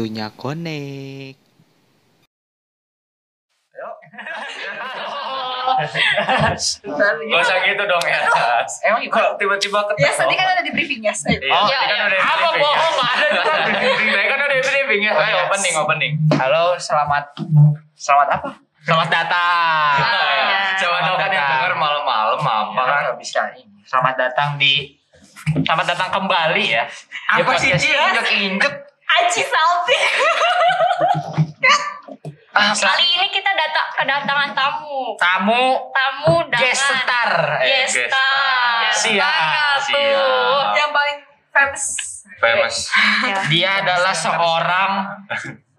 Waktunya konek. Gak usah gitu dong ya. Emang Kok tiba-tiba ke Ya, tadi kan ada di briefing ya. Ayo. Iya, Oh, tadi kan iya. udah di Apa briefing, bohong? ya. Ada di briefing. Saya kan udah di briefing ya. Ayo yes. opening opening. Halo, selamat selamat apa? Selamat datang. Coba tahu kan yang denger malam-malam apa kan? Nggak bisa ini. Selamat datang di Selamat datang kembali ya. Apa sih Ci? ini. Aci Salty. Ah, Kali ini kita datang kedatangan tamu. Tamu Tamu dengan guest star. Eh, Guest guest star. star. Siap, Siap. Yang paling famous. Famous. Dia adalah seorang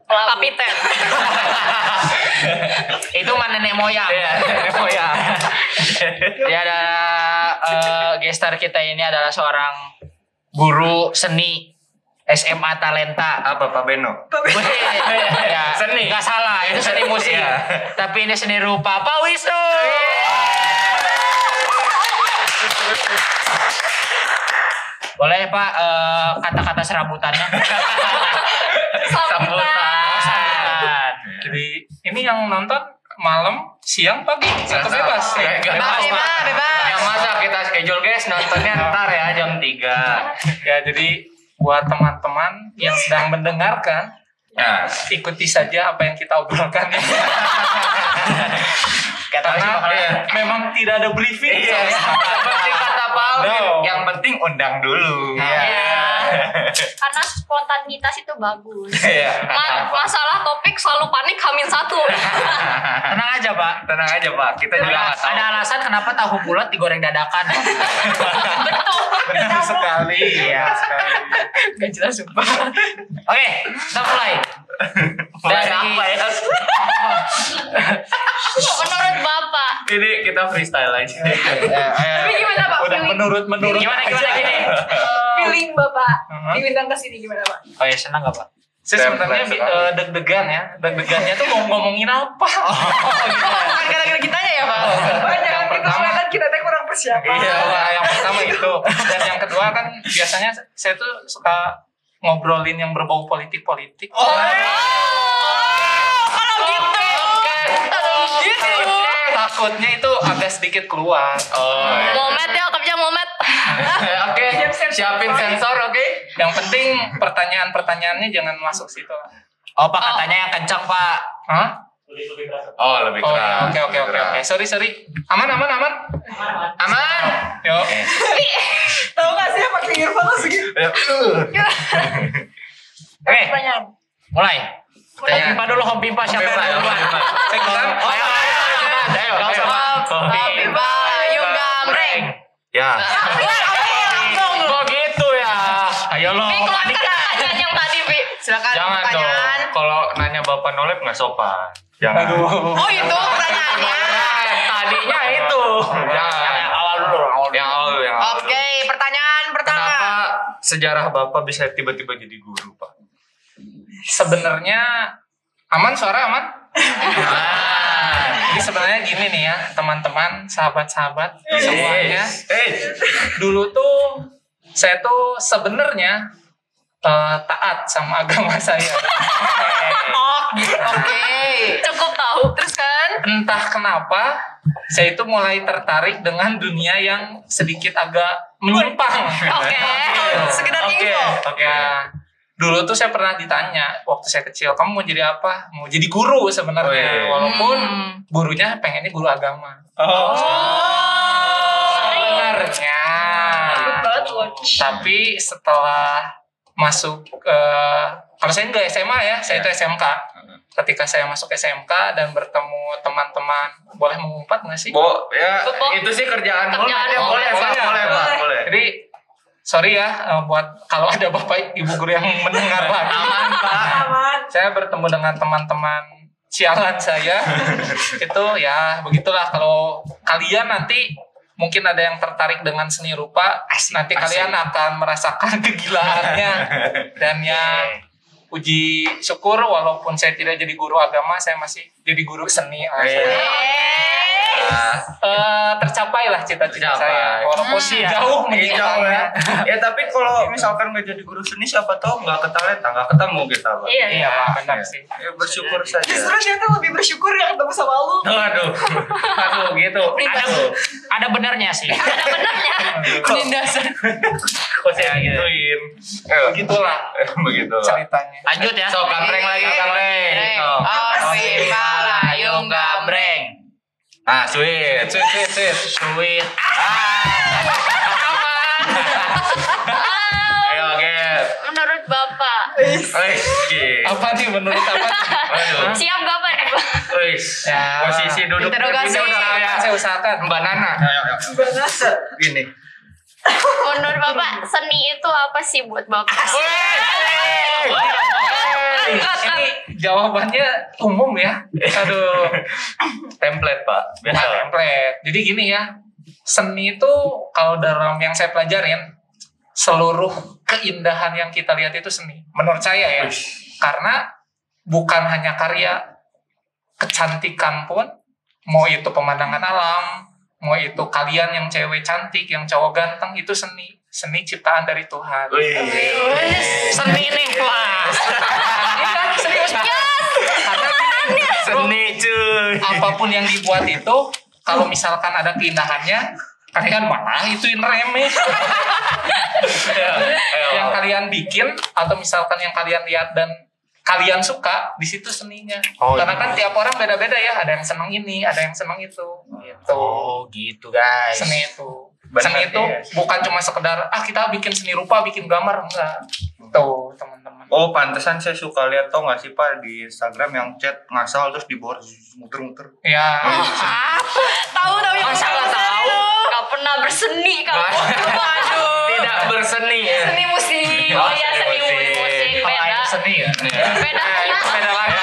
Kapiten. itu mana nenek moyang. Iya, oh ya. Dia adalah eh, guest star kita ini adalah seorang guru seni SMA Talenta. Apa Pak Beno? ya, Seni. Gak salah, itu seni musik. Iya. Tapi ini seni rupa. Pak Wisnu. Boleh Pak eh, kata-kata serabutannya? Sambutan. Sambutan. Jadi ini yang nonton malam, siang, pagi, atau bebas? Nggak Bebas, bebas, Pak. bebas. Ya masa kita schedule guys nontonnya ntar ya jam 3. Ya jadi buat teman-teman yang sedang mendengarkan, Nah, ikuti saja apa yang kita obrolkan. Karena ya, memang tidak ada briefing. Iya, seperti kata Pak Alvin, No. yang penting undang dulu. Iya. Karena spontanitas itu bagus. Iya. Ma- masalah topik selalu panik hamin satu. Tenang aja Pak. Tenang aja Pak, kita juga nggak tahu. ada alasan kenapa tahu bulat digoreng dadakan. Betul. Benar sekali. Iya. sekali. Gak jelas sumpah. Oke, kita mulai. Dari- apa ya? Menurut Bapak. Ini kita freestyle aja. Tapi gimana Pak? Udah menurut menurut Gimana gimana gini? feeling Bapak Mhm. diundang ke sini gimana Pak? Oh ya senang gak Pak? Saya sebenarnya eh, deg-degan ya. Deg-degannya tuh mau ngomongin apa? Kan gara-gara kitanya ya Pak? Jangan kita pertama- kita teh kurang persiapan. Iya, Pak. yang pertama itu. Dan yang kedua kan biasanya saya tuh suka ngobrolin yang berbau politik-politik. Oh, Takutnya itu agak sedikit keluar. Oh. iya. Momet ya, kerja momet. Oke, siapin sensor, oke? Yang penting pertanyaan-pertanyaannya jangan masuk situ. Oh Pak katanya yang kencang Pak. Hah? Oh, lebih Oh, keras. oke oke oke oke. Sorry sorry. Aman aman aman. Aman. Yuk. Tahu gak sih apa clear banget segitu? Oke, Pertanyaan. mulai. Pimpa dulu, Hom Pimpa siapa yang duluan? Saya. Oh, ayo, ayo, ayo. Pimpa, Ayu Gamreng. Ya. Kok gitu ya? Ayo lo. Keluarkan pertanyaan yang tadi, Pi. Silakan Jangan dong. Kalau nanya Bapak Nolep nggak sopan. Jangan. Aduh. Oh itu pertanyaannya. Tadinya itu. Jangan. Yang awal dulu, awal. Yang awal dulu, yang awal. Oke, pertanyaan pertama. Kenapa sejarah Bapak bisa tiba-tiba jadi guru, Pak? Sebenarnya aman suara aman? Ah. Jadi sebenarnya gini nih ya, teman-teman, sahabat-sahabat semuanya. Eh, Dulu tuh saya tuh sebenarnya eh, taat sama agama saya. Oh. Oke. Cukup tahu. Terus kan? Entah kenapa saya itu mulai tertarik dengan dunia yang sedikit agak menyimpang. Oke. Sekedar Oke, info. oke. Dulu tuh saya pernah ditanya waktu saya kecil, kamu mau jadi apa? Mau jadi guru Oh, sebenarnya, iya. walaupun Hmm. gurunya pengennya guru agama. Oh. Sebenarnya. Good banget loh. Tapi setelah masuk ke kalau saya nggak SMA ya, saya itu SMK. Ketika saya masuk SMK dan bertemu teman-teman, boleh mengumpat nggak sih? Bo, ya Bo. itu sih kerjaan Kerjaan ya Bo. boleh, Pak, Boleh. boleh, Pak, boleh. Jadi sorry ya eh, buat kalau ada bapak ibu guru yang mendengar lagi. Aman, Pak. Aman. Saya bertemu dengan teman-teman sialan saya itu ya begitulah kalau kalian nanti mungkin ada yang tertarik dengan seni rupa nanti kalian akan merasakan kegilaannya dan ya puji syukur walaupun saya tidak jadi guru agama saya masih jadi guru seni Iya. Eh, tercapai lah cita-cita saya. Walaupun Hmm. jauh Iya, menyimpangnya. ya tapi kalau misalkan nggak jadi guru seni siapa tahu nggak ketalenta nggak ketemu kita pak Iya, Iya, Pak, benar sih. ya bersyukur saja Justru saya tuh lebih bersyukur ya ketemu sama lu. aduh Aduh gitu. Ada, ada benernya sih. Ada benernya. Penindasan. kok saya gituin Begitulah begitu ceritanya. Lanjut ya. Sok gambreng lagi gambreng. Oh, si Malayung gambreng. Ah sweet Sweet, sweet, sweet. Sweet. ayo get Menurut Bapak. Wih, Apa nih menurut apa? Siap gak Pak nih, Pak? Wih, Ya. posisi duduk Interogasi. ini udah kayak Saya usahakan. Mbak Nana. Gini. Menurut Bapak, seni itu apa sih buat Bapak? Ini jawabannya umum ya. Aduh. Template pak. Biasa. template. Jadi gini ya, seni itu kalau dalam yang saya pelajarin, seluruh keindahan yang kita lihat itu seni. Menurut saya ya, karena bukan hanya karya, kecantikan pun, mau itu pemandangan alam, mau itu kalian yang cewek cantik, yang cowok ganteng, itu seni. Seni ciptaan dari Tuhan. Wih. Seni nih, Mas. Iya, serius. Karena gini, Seni cuy. apa pun yang dibuat itu kalau misalkan ada keindahannya kalian malah ituin remeh yang kalian bikin atau misalkan yang kalian lihat dan kalian suka di situ seninya Oh, karena iya. kan tiap orang beda-beda ya ada yang seneng ini ada yang seneng itu gitu Oh, gitu, guys. seni itu Benar, seni itu iya. bukan cuma sekedar ah kita bikin seni rupa bikin gambar enggak tuh teman-teman Oh pantesan saya suka lihat tau gak sih pak di Instagram yang chat ngasal terus di bawah muter-muter. ya Tahu tahu yang Masa nggak tahu? Gak pernah berseni kamu. Waduh. Tidak berseni ya. Seni musik. Oh iya seni musik. beda. seni ya Beda. Beda lagi.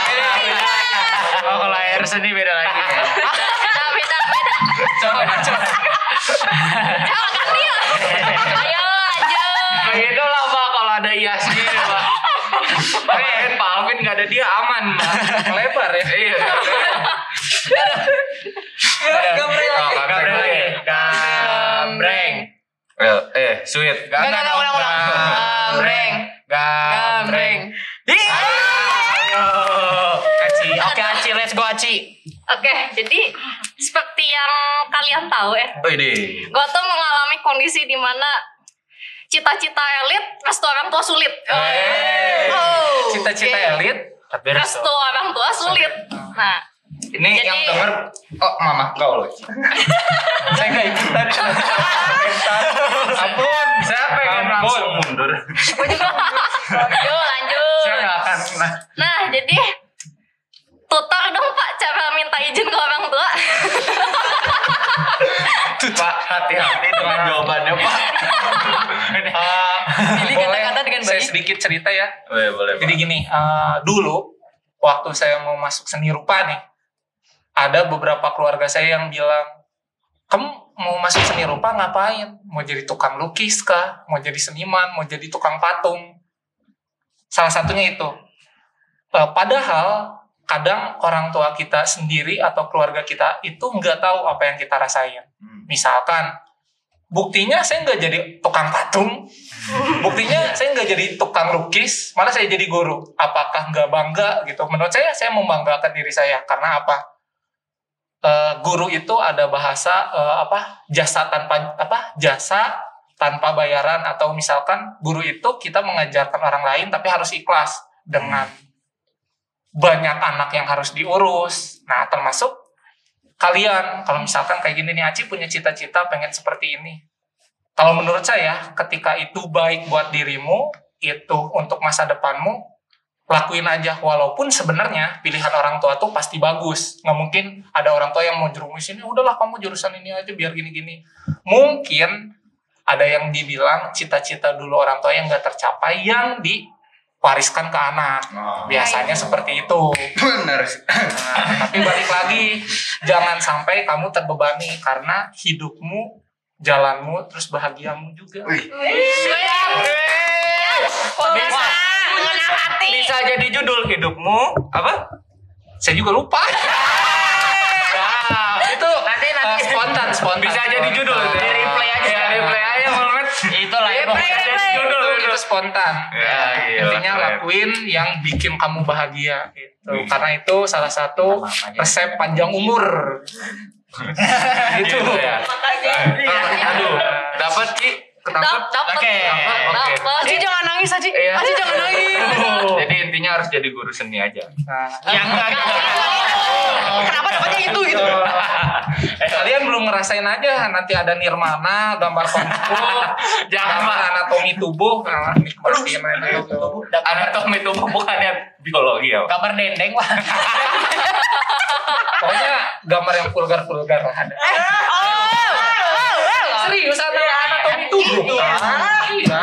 Oh, kalau air seni beda lagi. Beda beda beda. coba coba Jangan ganti ya. Ayo lanjut. Begitu lah, Pak, kalau ada iasnya, Pak. Kemarin Pak Alvin nggak ada dia aman, Pak. lebar ya Iya. Gambreng Oh, lagi. gambreng lagi. Eh, eh, sweet. Enggak, enggak, ulang, ulang. Gambreng. Gambreng. Ayo. Aci. Oke, Aci, let's go Aci. Oke, jadi seperti yang kalian tahu ya, Oh ini. gue tuh mengalami kondisi di mana cita-cita elit, restu orang tua sulit. Oh, cita-cita oke. elit Tapi Restu orang tua sulit. Nah, Ini Jadi- yang denger. Oh mama kau loh. saya nggak ikutan sedikit cerita ya. Boleh boleh. jadi gini eh, dulu waktu saya mau masuk seni rupa nih ada beberapa keluarga saya yang bilang kamu mau masuk seni rupa ngapain? Mau jadi tukang lukis kah? Mau jadi seniman? Mau jadi tukang patung? Salah satunya itu. Eh, padahal kadang orang tua kita sendiri atau keluarga kita itu nggak tahu apa yang kita rasain. Hmm. misalkan buktinya saya nggak jadi tukang patung. Buktinya saya nggak jadi tukang lukis malah saya jadi guru. Apakah nggak bangga gitu? Menurut saya saya membanggakan diri saya. Karena apa? Eh, guru itu ada bahasa eh, apa? Jasa tanpa apa? Jasa tanpa bayaran. Atau misalkan guru itu kita mengajarkan orang lain tapi harus ikhlas dengan banyak anak yang harus diurus. Nah termasuk kalian kalau misalkan kayak gini nih Aci punya cita-cita pengen seperti ini. Kalau menurut saya ketika itu baik buat dirimu itu untuk masa depanmu lakuin aja. Walaupun sebenarnya pilihan orang tua tuh pasti bagus. Nggak mungkin ada orang tua yang mau jerumusin "Ya udahlah kamu jurusan ini aja biar gini-gini. Mungkin ada yang dibilang cita-cita dulu orang tua yang nggak tercapai yang diwariskan ke anak. Oh, biasanya seperti itu. Benar tapi balik lagi, jangan sampai kamu terbebani karena hidupmu, jalanmu, terus bahagiamu juga. Wih. Bisa. Bisa jadi judul hidupmu apa? Saya juga lupa. Itu nanti nanti spontan. Bisa jadi judul. Di replay aja. Ya, replay aja Muhammad. Itulah ya. Replay, replay. Judul itu, itu. itu spontan. Ya, gila, Intinya keren. lakuin yang bikin kamu bahagia gitu. Wih. Karena itu salah satu resep panjang umur. gitu. Gitu ya. Iya. Aduh, dapat Ki. Ketangkep. Dapat. Oke. Aji jangan nangis Aji. Iya. Aji jangan nangis. Jadi intinya harus jadi guru seni aja. Nah, Yang enggak Kenapa dapatnya itu gitu? eh, kalian belum ngerasain aja nanti ada nirmana, gambar konsep, Jangan, gambar Pak. anatomi tubuh, nah, nikmatin aja gitu. Anatomi tubuh bukannya biologi ya. Gambar dendeng wah. Pokoknya gambar yang vulgar-vulgar lah ada. Serius ada anatomi tubuh. Iya.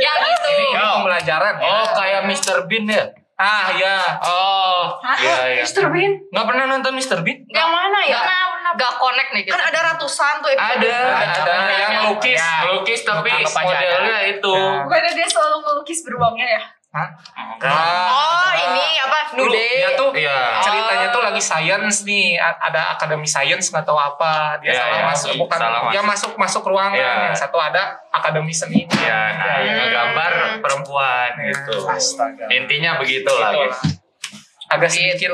Yang itu. Ini ini pembelajaran ya. Oh, kayak Mr. Bean ya? Ah ya. Oh, iya iya. Mr. Bean. Nggak pernah nonton Mr. Bean? Yang mana ya? Gak connect nih Kan ada ratusan tuh episode. Ada, Ada yang lukis. Ya. Melukis tapi modelnya itu. Ya. Bukannya dia selalu melukis beruangnya ya? Hah? Oh, ini apa? Dulu Nude. dia tuh Iya. ceritanya tuh lagi science nih ada akademi science nggak tahu apa dia Iya, salah iya. masuk bukan Salah dia masuk masuk ruangan Iya. yang satu ada akademi seni Ya, nah, Iya. ngegambar perempuan Ya, gitu. astaga Intinya begitulah. Gitu Gitu. lah. agak sedikit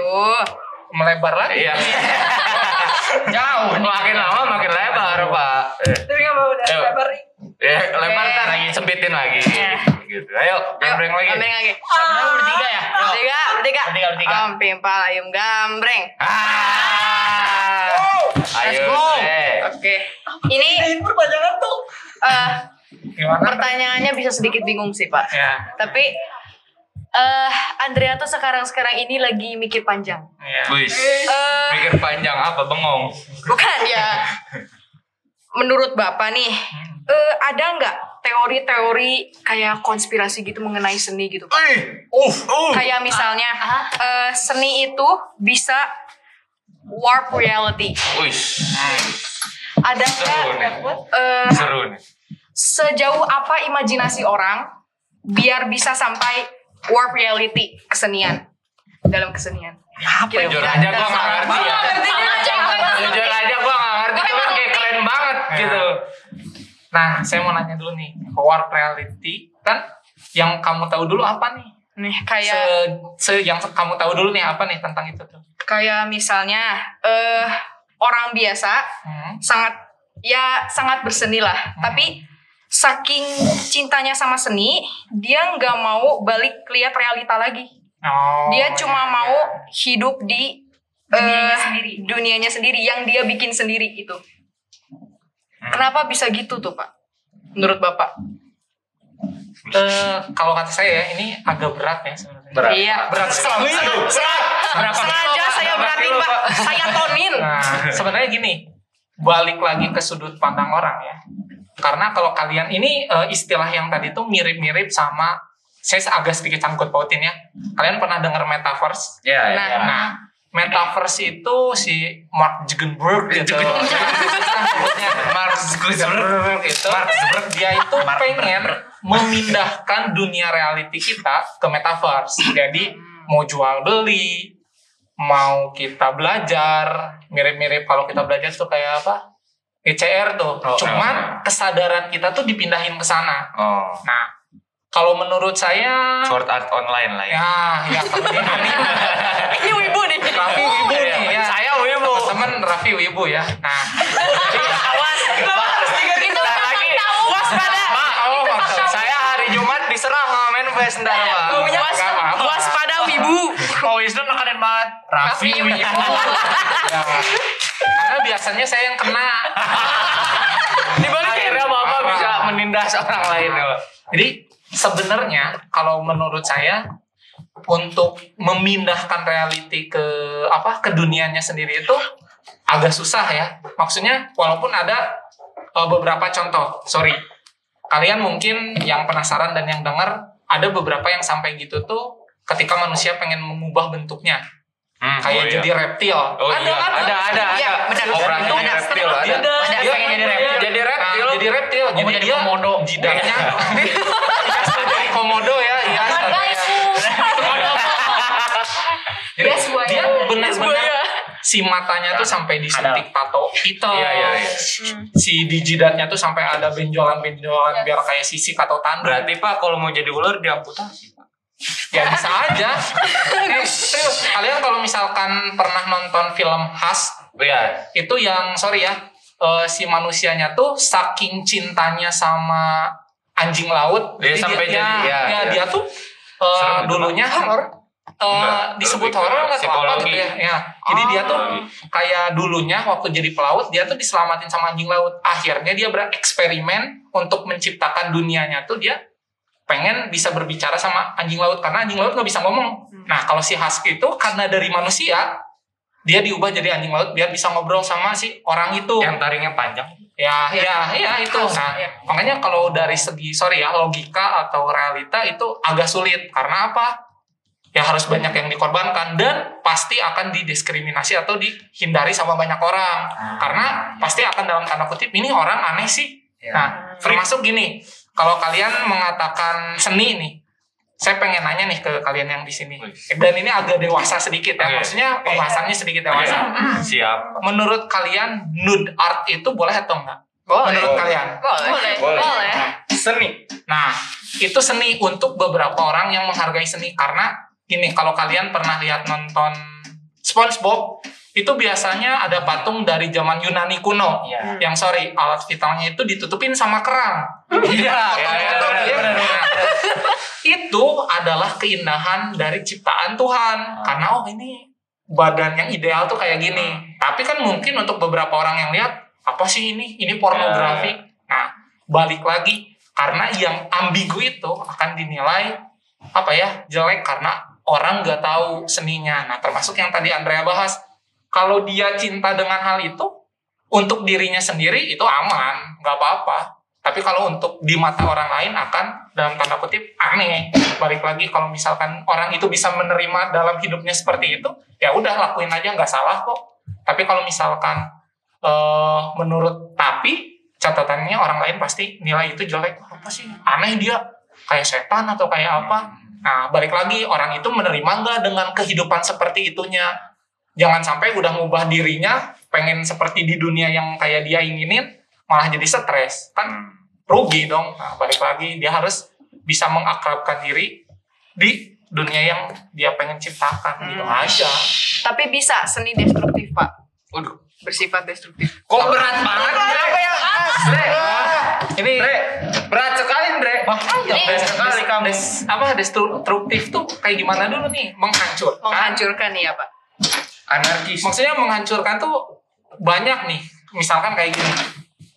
melebar lagi Iya. Jauh. makin lama makin lebar, Pak. Eh, Tapi nggak mau udah lebar nih. Ya, lebar ntar sempitin lagi. Gitu. Ayo, gambreng lagi. Gambreng lagi. Sebenarnya bertiga ya. Bertiga, bertiga. Bertiga, bertiga. Om pimpal ayam gambreng. Ah. Ayo. Oke. Ini perpanjangan tuh. eh gimana pertanyaannya bisa sedikit bingung sih, Pak. ya Tapi eh Andrea tuh sekarang-sekarang ini lagi mikir panjang. ya Wih, Eh mikir panjang apa bengong? bukan ya. Menurut Bapak nih, eh ada nggak teori-teori kayak konspirasi gitu mengenai seni gitu? Pak? uh uh Kayak misalnya eh, seni itu bisa warp reality. Wih, Ada Seru nih. nggak eh, seru nih. sejauh apa imajinasi orang biar bisa sampai warp reality kesenian dalam kesenian? Jujur aja gua nggak ngerti ya. Jujur aja gua nggak ngerti, cuman kayak keren banget gitu. Nah saya mau nanya dulu nih warp reality kan yang kamu tahu dulu apa nih Nih se, kayak se yang kamu tahu dulu nih apa nih tentang itu tuh kayak misalnya eh orang biasa hmm. sangat ya sangat berseni lah tapi saking cintanya sama seni dia nggak mau balik lihat realita lagi oh, dia cuma iya, mau hidup di Dunianya eh, sendiri. dunianya sendiri yang dia bikin sendiri itu Hmm. Kenapa bisa gitu tuh pak menurut bapak Eh, kalau kata saya ya, ini agak berat ya sebenarnya. Berat. iya Berat sekali. Berapa sengaja saya beratin pak saya tonin Nah, sebenarnya gini, balik lagi ke sudut pandang orang ya. Karena kalau kalian ini eh, istilah yang tadi tuh mirip-mirip sama saya agak sedikit sangkut pautin ya. Kalian pernah dengar metaverse? Ya, Nah. ya. Nah, metaverse itu si Mark Zuckerberg gitu. Mark Zuckerberg itu Mark Zuckerberg dia itu pengen memindahkan dunia reality kita ke metaverse. Jadi mau jual beli, mau kita belajar, mirip-mirip kalau kita belajar tuh kayak apa? ECR tuh. Oh, Cuman kesadaran kita tuh dipindahin ke sana. Oh, Nah, kalau menurut saya short art online lah ya. ya, ya ini ini wibu Raffi Wibu nih ya. Saya wibu. Temen Raffi Wibu ya. Nah, awas itu lagi. waspada Pak, oh, maksud saya hari Jumat diserang sama Manfest ntar, Pak. Waspada wibu Mau Wisnu nekanin banget. Raffi Wibu. Ya. Karena biasanya saya yang kena. Akhirnya Bapak Apa? bisa menindas orang lain. Jadi sebenarnya kalau menurut saya untuk memindahkan reality ke apa ke dunianya sendiri itu agak susah ya. Maksudnya walaupun ada uh, beberapa contoh. Sorry, kalian mungkin yang penasaran dan yang dengar ada beberapa yang sampai gitu tuh ketika manusia pengen mengubah bentuknya Hmm, kayak oh iya. jadi reptil. Oh iya, ada, ada, Iya, ada. benar. Operasi Itu jadi ada. reptil, ada. Ada. Ada Dia pengen jadi reptil. Jadi Nah, reptil. jadi reptil. Oh, jadi jadi komodo. jidatnya jadi komodo ya, iya. Jadi Best buaya. dia benar-benar si matanya tuh sampai disuntik tato hitam. Iya, iya, iya. Si di jidatnya tuh sampai ada benjolan-benjolan biar kayak sisik atau tanduk. Berarti Pak kalau mau jadi ular diamputasi. Pak. Ya bisa aja. Eh, serius, kalian kalau misalkan pernah nonton film khas Iya. itu yang sorry ya eh, si manusianya tuh saking cintanya sama anjing laut Dia sampai dia, jadi- ya, ya, ya. dia tuh eh, Serem itu, dulunya horor Enggak, disebut horor nggak tahu apa gitu ya, ya. jadi dia tuh kayak dulunya waktu jadi pelaut dia tuh diselamatin sama anjing laut. Akhirnya dia bereksperimen untuk menciptakan dunianya tuh dia pengen bisa berbicara sama anjing laut karena anjing laut nggak bisa ngomong. Nah kalau si husky itu karena dari manusia dia diubah jadi anjing laut biar bisa ngobrol sama si orang itu. Yang taringnya panjang. ya ya ya itu. Nah makanya kalau dari segi sorry ya logika atau realita itu agak sulit. Karena apa ya harus banyak yang dikorbankan dan pasti akan didiskriminasi atau dihindari sama banyak orang karena pasti akan dalam tanda kutip ini orang aneh sih nah termasuk gini kalau kalian mengatakan seni nih saya pengen nanya nih ke kalian yang di sini dan ini agak dewasa sedikit ya Oke. maksudnya pembahasannya sedikit dewasa Siap. menurut kalian nude art itu boleh atau enggak Boleh. menurut kalian Boleh. Boleh. Boleh. Seni. Nah, itu seni untuk beberapa orang yang menghargai seni karena ini kalau kalian pernah lihat nonton SpongeBob itu biasanya ada patung dari zaman Yunani kuno. Iya. Yang sorry, alat vitalnya itu ditutupin sama kerang. Iya, potong-potong, ya. Itu adalah keindahan dari ciptaan Tuhan. Karena oh ini badan yang ideal tuh kayak gini. Tapi kan mungkin untuk beberapa orang yang lihat apa sih ini? Ini pornografi. Nah, balik lagi karena yang ambigu itu akan dinilai apa ya jelek karena orang nggak tahu seninya. Nah, termasuk yang tadi Andrea bahas, kalau dia cinta dengan hal itu untuk dirinya sendiri itu aman, nggak apa-apa. Tapi kalau untuk di mata orang lain akan dalam tanda kutip aneh. Balik lagi kalau misalkan orang itu bisa menerima dalam hidupnya seperti itu, ya udah lakuin aja nggak salah kok. Tapi kalau misalkan eh, menurut tapi catatannya orang lain pasti nilai itu jelek apa sih aneh dia kayak setan atau kayak apa nah balik lagi orang itu menerima nggak dengan kehidupan seperti itunya? Jangan sampai udah ngubah dirinya pengen seperti di dunia yang kayak dia inginin malah jadi stres. Kan rugi dong. Nah, balik lagi dia harus bisa mengakrabkan diri di dunia yang dia pengen ciptakan gitu aja. Tapi bisa seni destruktif, Pak. Waduh. Bersifat destruktif. Kok berat banget, ini berat sekali, Dre. Bahaya, Ini- des- sekali kamu. Des- apa destruktif tuh kayak gimana dulu nih? Menghancurkan. Menghancurkan ya, Pak. Anarkis. Maksudnya menghancurkan tuh banyak nih. Misalkan kayak gini.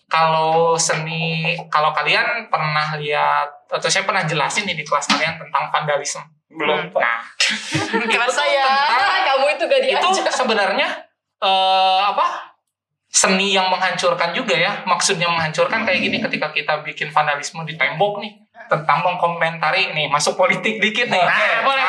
Kalau seni, kalau kalian pernah lihat atau saya pernah jelasin nih di kelas kalian tentang vandalisme. Belum, Pak. Nah, Kerasa tuh ya. tentang- Kamu itu gak itu sebenarnya eh, apa? Seni yang menghancurkan juga ya. Maksudnya menghancurkan kayak gini ketika kita bikin vandalisme di tembok nih tentang mengkomentari nih masuk politik dikit nih. Nah, boleh,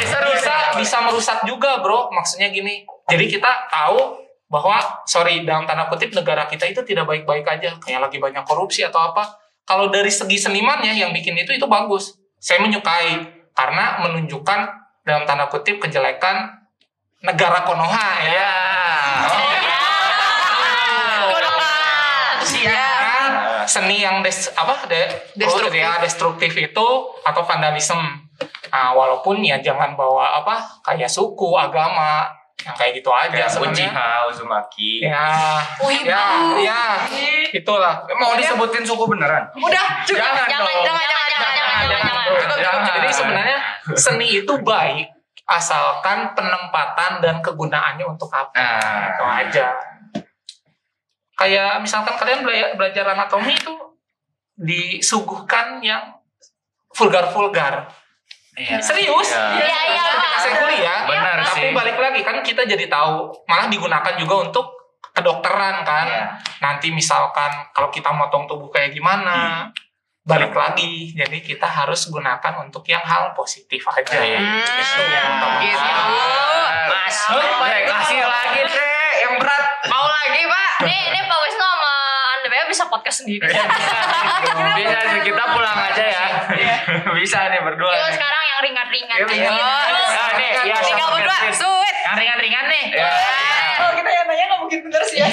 bisa bisa merusak juga bro. Maksudnya gini jadi kita tahu bahwa sorry dalam tanda kutip negara kita itu tidak baik-baik aja. Kayak lagi banyak korupsi atau apa. Kalau dari segi senimannya yang bikin itu itu bagus. Saya menyukai karena menunjukkan dalam tanda kutip kejelekan negara Konoha ya Seni yang des apa de, Destruktif. ya destruktif itu atau vandalisme. Nah, walaupun ya jangan bawa apa kayak suku, agama, yang kayak gitu aja Kayak sebenarnya. Uchiha Uzumaki. Ya, Wibu. ya, ya, itulah. Mau disebutin suku beneran? Udah. Jangan Jangan, dong. jangan, jangan, jangan, jangan, jangan, jangan. Jadi sebenarnya seni itu baik asalkan penempatan dan kegunaannya untuk apa. Nah, Itu aja. Kayak misalkan kalian bela- belajar anatomi itu disuguhkan yang vulgar-vulgar. iya. Serius? Iya. Iya, iya, Pak. Saya kuliah. Benar Tapi sih. balik lagi kan kita jadi tahu malah digunakan juga untuk kedokteran kan. Iya. Nanti misalkan kalau kita motong tubuh kayak gimana, balik lagi. Jadi kita harus gunakan untuk yang hal positif aja. Iya. Itu Hmm, utama. gitu. Mas, Dre, kasih lagi, Dre. Yang berat. Mau lagi, Pak? Nih, ini Pak Wisnu sama Andrea bisa podcast sendiri. Bisa sih, kita pulang aja ya. Bisa nih berdua. Yuk nih. sekarang yang ringan ringan Iya, aja. iya. Nah, nih, iya, Tinggal berdua, sweet. Yang ringan-ringan nih. Iya. Kalau kita yang nanya nggak mungkin bener sih ya.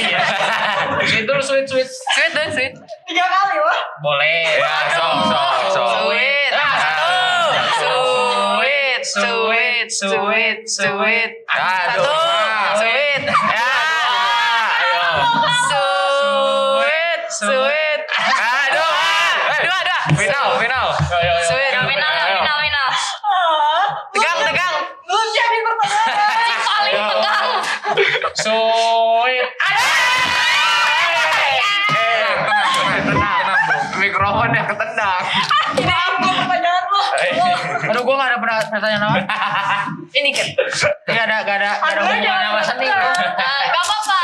Itu sweet sweet. Sweet dan sweet. Tiga kali wah. Boleh. Ya, sok, sok, sok. Sweet. Satu. Sweet, sweet, sweet, sweet. Aduh. Satu. Sweet. Ya. Ayo. Sweet, sweet. Aduh. Dua, dua. Final, final. Sweet. Final, final, final. Tegang, tegang. Belum siapin pertanyaan. Paling tegang. Sweet. Tenang, tenang, tenang, tenang, bro. Mikrofon yang ketendang. Gue. Aduh, gua gak ada pernah- pertanyaan apa. Ini kan. Gak ada, gak ada, gak ada jangan sama seni. Eh, Gak apa-apa.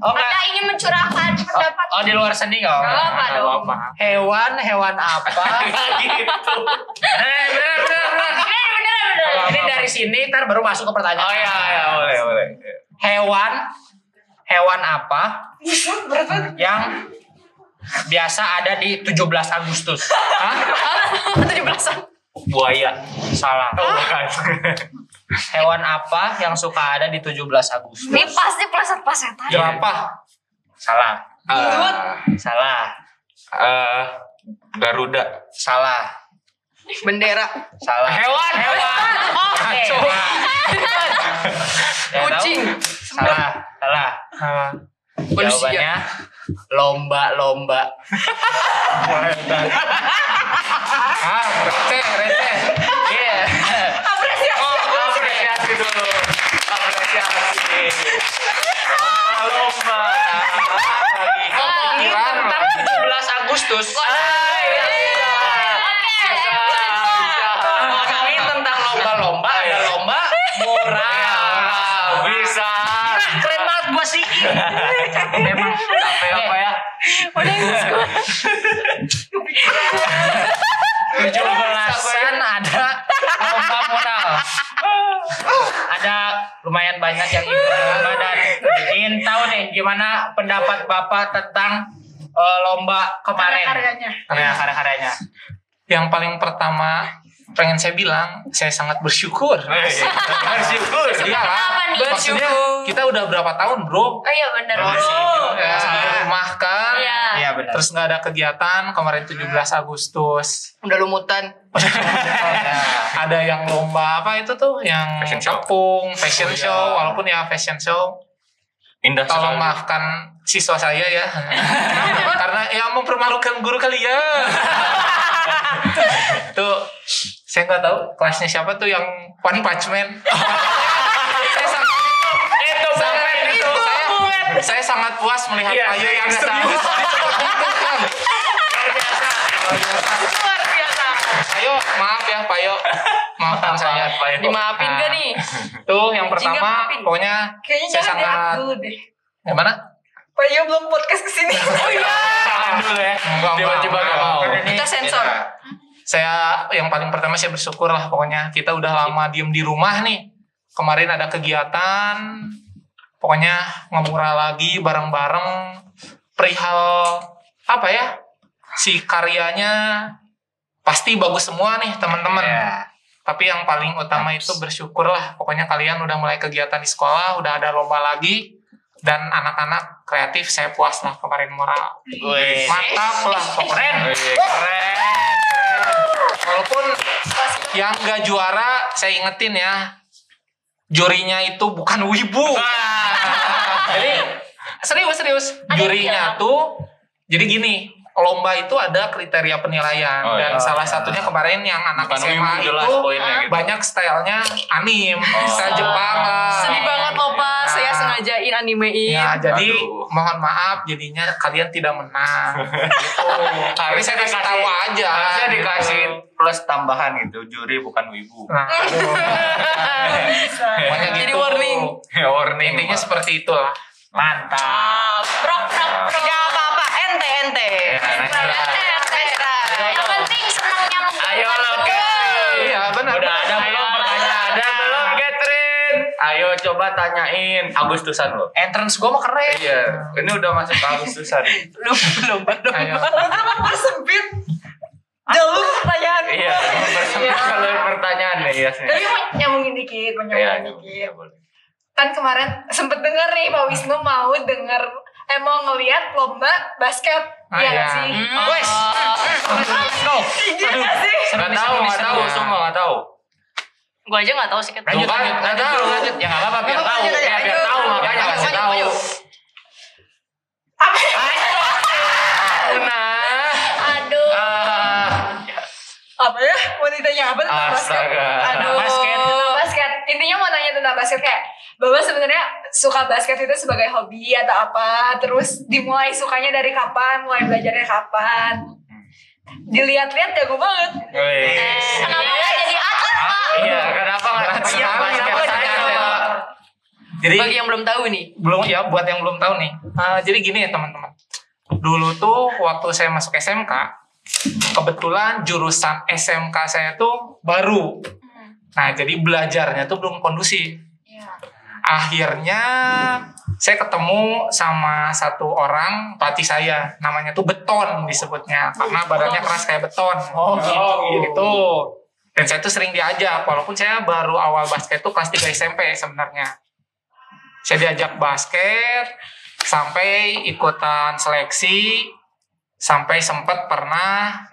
Oh. Anda ingin mencurahkan pendapat. Oh, di luar seni gak Gak apa-apa dong. Hewan, hewan apa? gitu. Eh, bener, bener, bener. Bener, bener, bener. Ini dari sini, ntar baru masuk ke pertanyaan. Oh iya, iya, boleh, boleh. Hewan, hewan apa yang biasa ada di 17 Agustus? Hah? Tujuh belasan. Buaya. Salah. Oh, bukan. Hewan apa yang suka ada di 17 Agustus? Ini pasti pleset-plesetan. Jerapah. Salah. Eh, Salah. eh, Garuda. Salah. Bendera. Salah. Hewan. Hewan. Tahu? Kucing. Salah. Salah. Manusia. Jawabannya lomba-lomba. Ah, receh, receh. Iya. Oh, apresiasi dulu. Apresiasi. Lomba. Lagi. Ini Pikiran tentang 17 Agustus. Ah, iya, bisa. Bisa, bisa. Ini tentang lomba-lomba, ada lomba murah. Ya, bisa. Keren banget gua sih. Memang? Tujuh belasan ada lomba mural. Ada lumayan banyak yang ikut lomba dan ingin tahu nih gimana pendapat bapak tentang eh, lomba kemarin. Karyanya. Ya, karya-karyanya. Yang paling pertama pengen saya bilang, saya sangat bersyukur. Bersyukur. Iya lah. Apa nih? Maksudnya kita udah berapa tahun bro? Oh iya bener. Ya, di rumah kan. Iya. Iya benar. Terus nggak ada kegiatan kemarin 17 Agustus. Udah lumutan. Ada yang lomba apa itu tuh? Yang Fashion show. tepung, fashion Oh, iya. show. Walaupun ya fashion show. Indah Tolong sekali. maafkan siswa saya ya. Karena ya mempermalukan guru kalian. tuh saya nggak tahu kelasnya siapa tuh yang One Punch Man. saya sangat Itu sangat banget itu, saya, saya sangat puas melihat Iya, Ayu yang biasa. serius itu kan. Luar biasa. Ayo maaf ya Pak Yo. Maafkan saya. Dimaafin Nah, gak nih? Tuh yang pertama maafin. pokoknya Kayaknya saya sangat gimana? Pak Yo belum podcast ke sini. Oh iya. Jangan dulu ya. Enggak, Tiba-tiba enggak, gak mau. Kita sensor. Saya yang paling pertama saya bersyukur lah pokoknya kita udah lama diem di rumah nih. Kemarin ada kegiatan, pokoknya ngemurah lagi bareng-bareng perihal apa ya si karyanya pasti bagus semua nih teman-teman. Iya. Tapi yang paling utama itu bersyukur lah pokoknya kalian udah mulai kegiatan di sekolah, udah ada lomba lagi dan anak-anak kreatif saya puas lah kemarin moral. Mantap lah pokoknya. Wih, Keren. Walaupun yang gak juara, saya ingetin ya, jurinya itu bukan wibu. jadi serius serius, jurinya tuh, jadi gini, lomba itu ada kriteria penilaian Oh, dan iya. salah satunya kemarin yang anak Bukan SMA jelas itu poinnya gitu. banyak stylenya anim, style Jepang lah. Sedih banget loh Pak. Saya Nah. sengajain animein. Ya, jadi Aduh. mohon maaf jadinya kalian tidak menang. gitu. Harusnya saya kasih dikasih- tahu aja. Harusnya gitu. dikasih plus tambahan gitu, juri bukan wibu. Nah. Pokoknya Jadi gitu. warning. Ya warning. Intinya seperti itulah. Mantap. Prok, prok, prok. Gak apa-apa, ente ente. Yang penting senangnya. Ayo lo. Iya, benar. Udah ada belum pertanyaan? Ada belum Catherine? Ayo coba tanyain Agustusan lo. Entrance gue mah keren. Iya, ini udah masuk ke Agustusan. Lomba, lomba. Ayo. Persempit. Jauh pertanyaan. Iya, kalau pertanyaan nih. Yasnya. Tapi mau nyambungin dikit, mau Iya, nyambungin dikit. iya. Kan kemarin sempet denger nih Pak Wisnu mau denger eh mau ngeliat lomba basket. Ah, Iya iya. nggak sih? Hmm. Wes. Go. Iya nggak sih? Nggak tahu, nggak tahu, semua nggak tahu. Gua aja nggak tahu sih. Lanjut, lanjut, nggak lanjut, tahu. lanjut. Ya nggak apa-apa, biar tahu. Ya, lanjut, biar lanjut. tahu, makanya kasih tahu. maju. Nah, Aduh. ah, Apa ya? Mau ditanya apa tentang basket? Astaga. Aduh. Basket. Tentang basket. Intinya mau nanya tentang basket kayak Bapak sebenarnya suka basket itu sebagai hobi atau apa? Terus dimulai sukanya dari kapan? Mulai belajarnya kapan? Dilihat-lihat jago banget. wes. Kenapa nggak jadi? Iya, kenapa nggak basket kenapa jadi atlet? Jadi Bagi yang belum tahu nih. belum ya buat yang belum tahu nih. Eh, jadi gini ya teman-teman. Dulu tuh waktu saya masuk SMK, kebetulan jurusan SMK saya tuh baru. Nah, jadi belajarnya tuh belum kondusif. Iya. Akhirnya saya ketemu sama satu orang pelatih saya, namanya tuh Beton disebutnya, karena badannya keras kayak beton. Oh, gitu. Gitu. Dan saya tuh sering diajak, walaupun saya baru awal basket tuh kelas 3 SMP sebenarnya. Saya diajak basket, sampai ikutan seleksi, sampai sempat pernah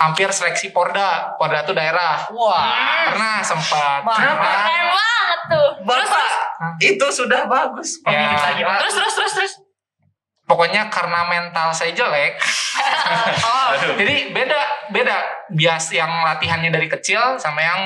hampir seleksi Porda. Porda tuh daerah. Wah. Pernah sempat. Keren banget tuh. Terus terus. Itu sudah bagus. Ya, lagi. Terus terus terus terus. Pokoknya karena mental saya jelek, Oh. jadi beda beda bias yang latihannya dari kecil sama yang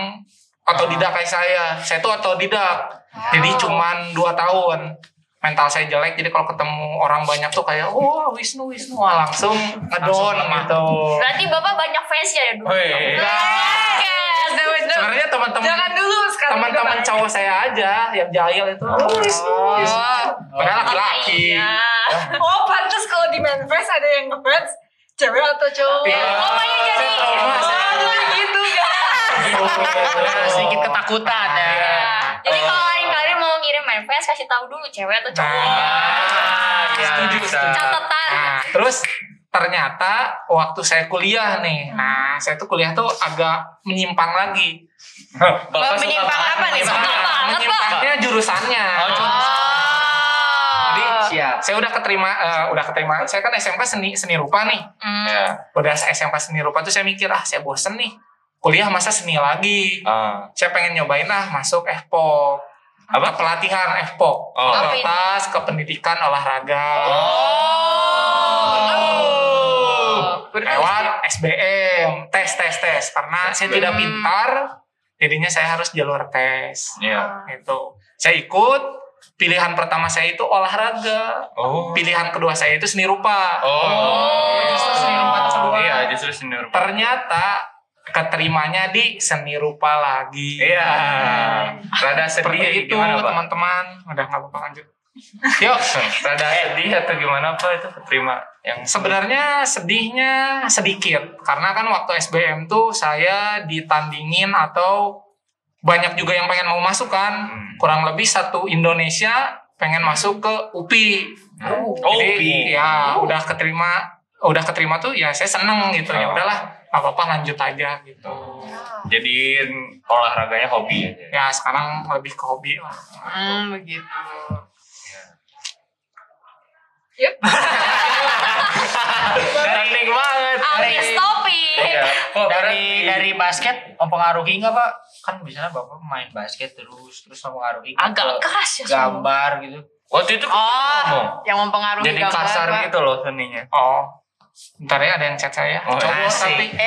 otodidak kayak saya. Saya tuh otodidak, jadi cuman dua tahun. Mental saya jelek, jadi kalau ketemu orang banyak tuh kayak, oh Wisnu Wisnu, Wah, langsung ngedon gitu. Berarti bapak banyak fans ya dulu. Wih. Yes. Sebenarnya teman-teman Jangan dulu sekarang. teman-teman cowok saya aja yang jahil itu, oh Wisnu Wisnu. Padahal laki-laki. Iya. Pak. Oh, pantas kalau di manifest ada yang ngefans cewek atau cowok. Iya. Bapaknya jadi. Saya trauma, saya- Oh, gitu. Ada sedikit ketakutan ya. Iya. Jadi kalau lain-kali mau ngirim manifest kasih tahu dulu cewek atau cowok. Nah, Iya, setuju. Catatan. Nah, terus ternyata waktu saya kuliah nih, nah saya tuh kuliah tuh agak menyimpang lagi. Bapak Menyimpang banget apa nih? Menyimpangnya jurusannya. Oh, jurusan. Jadi Siap. saya udah keterima, eh, udah keterima. Saya kan SMK seni seni rupa nih. Hmm. Ya. Udah SMK seni rupa tuh saya mikir ah saya bosen nih. Kuliah masa seni lagi. Ah. Saya pengen nyobain ah masuk FPO. Apa? Pelatihan FPO. Oh. Fakultas Kependidikan Olahraga. Oh. lewat SBM tes tes tes karena saya tidak pintar jadinya saya harus jalur tes Iya. itu saya ikut pilihan pertama saya itu olahraga Oh. pilihan kedua saya itu seni rupa Oh. Justru seni rupa kedua. Iya, justru seni rupa. ternyata keterimanya di seni rupa lagi Iya. Rada seperti sedih itu gimana, Pak? teman-teman udah nggak apa-apa lanjut yuk Rada sedih atau gimana Pak itu keterima yang Sebenarnya sedihnya sedikit karena kan waktu SBM tuh saya ditandingin atau banyak juga yang pengen mau masuk kan. Hmm. Kurang lebih satu Indonesia pengen masuk ke UPI. Oh, Jadi UPI. ya udah keterima udah keterima tuh ya saya seneng gitu ya Oh. udahlah nggak apa-apa lanjut aja gitu. jadiin olahraganya hobi aja. Ya sekarang lebih ke hobi lah. Hmm, begitu. Trending banget. Abis topik. Iya. Kok dari dari basket mempengaruhi nggak pak? Kan misalnya bapak main basket terus terus mempengaruhi Agak ke keras ya. semua. gambar gitu. waktu itu Oh, ngomong. yang mempengaruhi Jadi gambar, kasar Pak. gitu loh seninya. Oh, ntar ya ada yang chat saya. Oh, Cowok asik. tapi. Eh,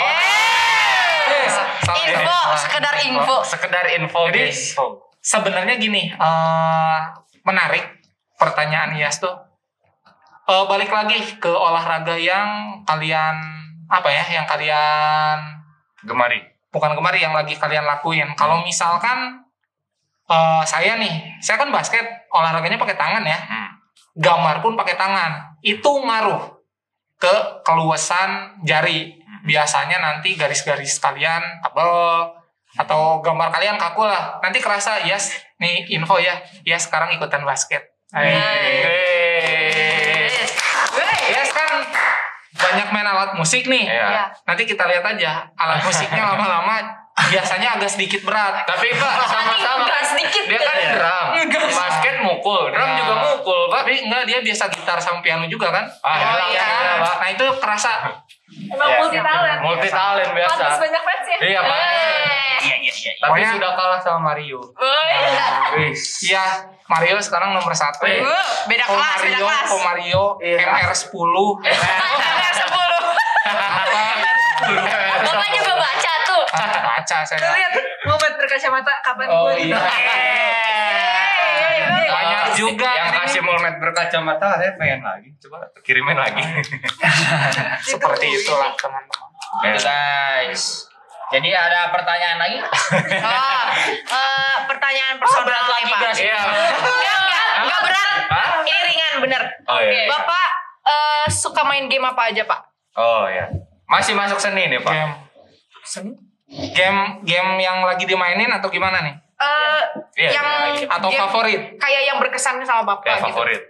ya. info, sekedar info. Sekedar info Jadi, sebenarnya gini eh menarik pertanyaan Yas tuh Eh, balik lagi ke olahraga yang kalian apa ya yang kalian Gemari. bukan kemarin yang lagi kalian lakuin kalau misalkan eh saya nih saya kan basket olahraganya pakai tangan ya Hmm. gambar pun pakai tangan itu ngaruh ke keluasan jari. Biasanya nanti garis-garis kalian tebel atau gambar kalian kaku lah. Nanti kerasa yes nih info ya. Ya sekarang ikutan basket. Yes kan? Banyak main alat musik nih. Iya. Ya. nanti kita lihat aja alat musiknya lama-lama biasanya agak sedikit berat. Tapi Pak sama-sama Enggak kan sedikit. dia kan drum. Basket mukul, drum Ya. juga mukul, Pak. Tapi enggak dia biasa gitar sama piano juga kan? Ah, Oh, iya, kan? iya, Pak. Nah itu kerasa. Emang multi talent. Multi talent biasa. Pantas banyak fans ya. Iya, Pak. Iya iya iya. Tapi Pokoknya sudah kalah sama Mario. Wis. iya Mario sekarang nomor satu. Eh, Uh, beda Oh kelas, beda Mario, kelas. oh Mario, Iya. MR10 Nomor 10. apa? Bapak juga Ah, baca Tuh saya. lihat momen berkacamata kapan Oh gue. iya. Banyak juga yang kasih mulmet berkacamata saya pengen lagi. Coba kirimin lagi. Seperti itulah teman-teman. Guys. Jadi ada pertanyaan lagi? Oh, eh, pertanyaan personal berat nih, lagi, Pak. Iya. Enggak, enggak, enggak berat. Ini ringan, bener. Oh iya. Bapak eh, suka main game apa aja, Pak? Oh iya. Masih masuk seni nih, Pak. Game game game yang lagi dimainin atau gimana nih? Eh, Iya, yang iya. Atau game favorit? kayak yang berkesan sama Bapak Ya, gitu. favorit.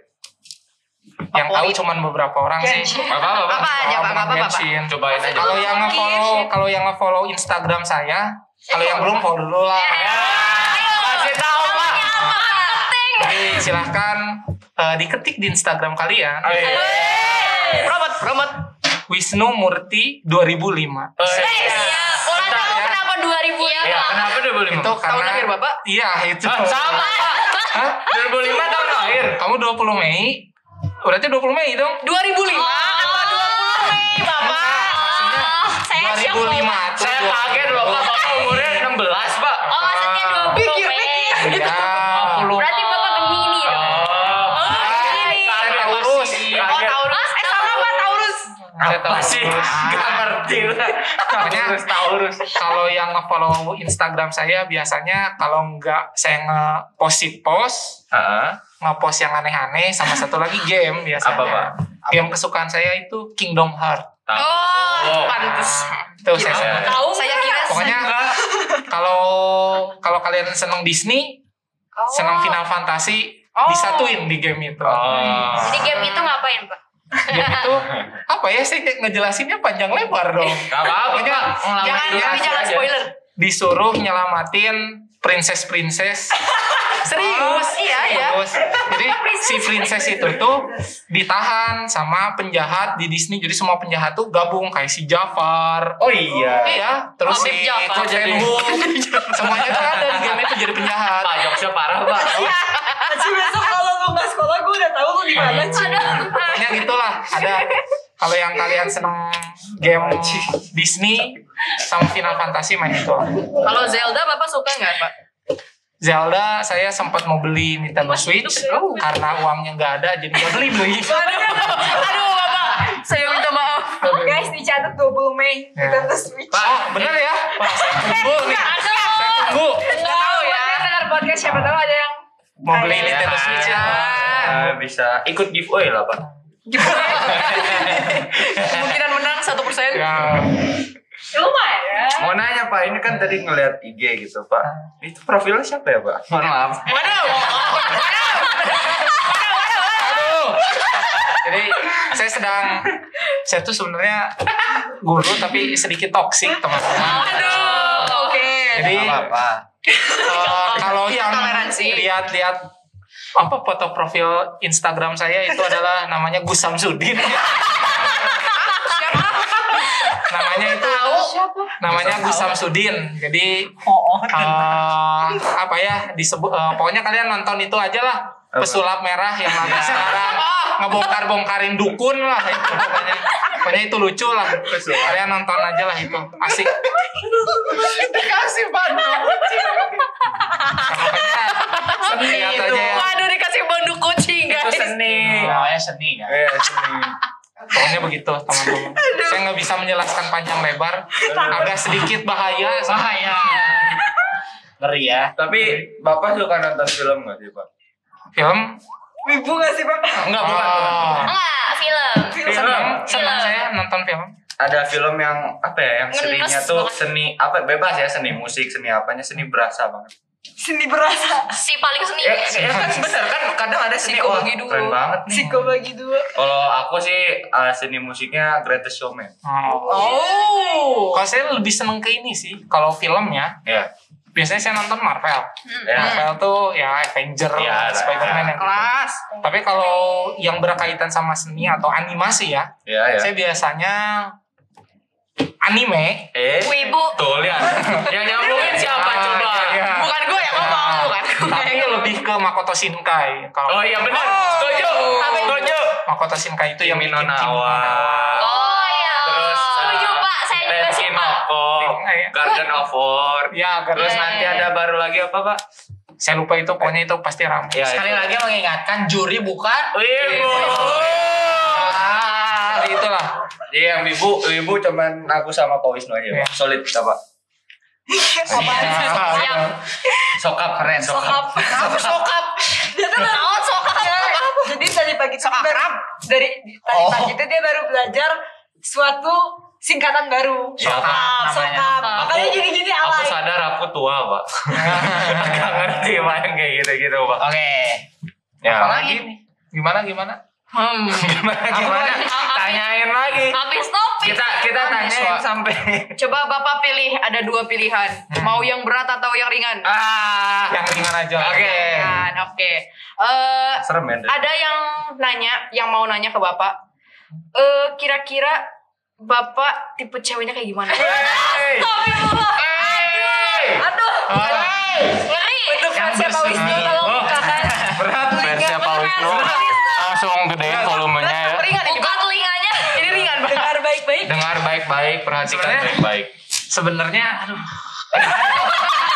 Yang tahu cuman beberapa orang sih. Apa apa, Pak? Apa aja, Pak? Apa, Pak? Mention. Cobain aja. Kalau yang nge-follow, kalau yang nge-follow Instagram saya, kalau yang belum follow dulu lah. Kasih tahu, Pak. Jadi silahkan eh, diketik di Instagram kalian. Oh, iya. Promote, promote. Wisnu Murti 2005. Oh, iya. Boleh Bentar tahu ya. kenapa 2000 ya? Iya, kenapa 2005? Itu karena Tahun lahir Bapak? Iya, itu. Ah, sama. Hah? 2005 tahun lahir. Kamu 20 Mei? Berarti 20 Mei dong. 2005 apa 20 Mei, Bapak? Maksudnya saya siap 2005 loh. tuh. Saya kaget loh, Pak. Bapak umurnya 16, Pak. Oh maksudnya 20 Pikir, Mei. Iya. 20. Berarti bapak Gemini dong. Oh. Ini. Saya Taurus. Oh, Taurus. Eh, sama Pak Saya Apa sih? Gak ngerti lah. Makanya Taurus, kalau yang nge-follow Instagram saya biasanya kalau nggak saya nge-post post, Heeh. nge-post yang aneh-aneh sama satu lagi game biasanya. Apa, Pak? Game kesukaan saya itu Kingdom Heart. Oh, pantes. Tuh saya Kira- sebut. Tahu Saya kira Pokoknya kalau kalau kalian seneng Disney, seneng Final Fantasy, Oh. disatuin di game itu. Oh. Jadi game itu ngapain pak? Itu apa ya? Kayak ngejelasinnya panjang lebar dong. Gak apa-apa, Jangan, jangan aja. spoiler. Disuruh nyelamatin princess-princess Serius? Iya, iya. Terus, jadi si princess itu tuh ditahan sama penjahat di Disney. Jadi semua penjahat tuh gabung kayak si Jafar. Oh iya. Iya, terus si Jafar. Hook. Semuanya tuh ada di game itu jadi penjahat. Pak jokesnya parah, Pak. Aci besok kalau lu nggak sekolah gue udah tahu lu di mana Ci. Pokoknya gitulah. Ada kalau yang kalian seneng game Disney sama Final Fantasy main itu. Kalau Zelda Bapak suka nggak, Pak? Zelda saya sempat mau beli Nintendo Switch karena uangnya nggak ada jadi nggak beli beli. Aduh, Bapak. Saya minta maaf. Guys dicatat 20 Mei Ya. Nintendo Switch. Pak, bener ya? Pak, saya tunggu nih. Saya tunggu. Nggak tahu ya. Dengar podcast siapa tahu ada yang Mau beli. Nintendo Switch ya. Eh, bisa ikut giveaway lah, Pak. Kemungkinan menang satu persen. Ya. lumayan. Mau nanya, Pak. Ini kan tadi ngeliat IG gitu, Pak. Itu profilnya siapa ya, Pak? Mohon maaf. Waduh. Aduh. Jadi saya sedang saya tuh sebenarnya guru tapi sedikit toksik teman-teman. Aduh. Oke. Jadi apa-apa. eh, kalau yang lihat-lihat apa foto profil Instagram saya itu adalah namanya Gus Samsudin. namanya itu namanya Gus Samsudin. Jadi eh, apa ya disebut eh, pokoknya kalian nonton itu aja lah pesulap merah yang lagi sekarang ngebongkar-bongkarin dukun lah itu pokoknya. Pokoknya itu lucu lah. Kalian nonton aja lah itu. Asik. Dikasih. Makanya lihat aja ya. Waduh dikasih bandu kucing, Itu guys. seni. Namanya seni kan. Eh, seni. Pokoknya begitu teman-teman. Saya nggak bisa menjelaskan panjang lebar. Agak sedikit bahaya. Bahaya. Ngeri ya. Tapi Bapak suka nonton film nggak sih, Pak? Film? Wibu gak sih pak? Enggak, bukan. bukan. Oh. Enggak, film. Senang, Film. senang saya nonton film. Ada film yang apa ya, yang Ngenes seninya tuh banget. seni apa bebas ya, seni musik, seni apanya, seni berasa banget. Sini berasa. Si paling seni. Ya, ya kan bener kan kadang ada seni Siko wah, bagi dua. keren banget nih. Siko bagi dua. Kalau aku sih uh, seni musiknya Greatest Showman. Oh. Oh. Kalau saya lebih seneng ke ini sih, kalau film ya. Ya. Biasanya saya nonton Marvel. Ya. Marvel tuh ya Avenger, Ya, Spider-Man yang gitu. Kelas. Tapi kalau yang berkaitan sama seni atau animasi ya, Ya, ya. saya biasanya anime. Eh, Wibu. tuh lihat. Yang nyambungin siapa Ah, coba? iya, iya. Bukan gue yang ngomong, bukan gue. Tapi lebih ke Makoto Shinkai. Kalau Oh iya benar. Setuju. Setuju. Makoto Shinkai itu yang Kimi bikin no Kimi no. Nawa. Oh iya. Terus, Setuju uh, Pak, saya juga Tenki suka. Noko, Iya. Garden of War. Ya, Terus karena nanti ada baru lagi apa, Pak? saya lupa itu pokoknya itu pasti ramai. Ya, Sekali itu. lagi mengingatkan juri bukan Wibu. Ah, itulah. Jadi yang ibu, ibu cuman aku sama Pak Wisnu aja. Iya. Pak. Solid kita, Pak. Siap. Sokap keren, Sokap. Aku sokap. Dia tuh Naon sokap? Jadi tadi pagi baru dari tadi Oh. pagi itu dia baru belajar suatu singkatan baru. Sokap namanya. Sokap. Makanya Aku- gini-gini Aku alay. sadar aku tua, Pak. Gak ngerti Pak yang kayak gitu-gitu, Pak. Oke. Ya. Apalagi nih? Gimana gimana? Hmm. Gimana gimana? Tanyain lagi. Habis topik. Kita kita tanyain sampai Coba Bapak pilih, ada dua pilihan. Mau yang berat atau yang ringan? ah. Yang ringan aja. Oke. Ringan, oke. Eh, Serem ya. ada yang nanya, yang mau nanya ke Bapak. Eh, kira-kira Bapak tipe ceweknya kayak gimana? Hey. Aduh. Ngeri. Untuk versi Pak Wisnu Oh. bukakan. Berat versi Pak Wisnu. Langsung gedein volumenya ya. Buka telinganya. Ini ringan. Dengar baik-baik. Dengar baik-baik, perhatikan Sebenarnya- baik-baik. Sebenarnya aduh,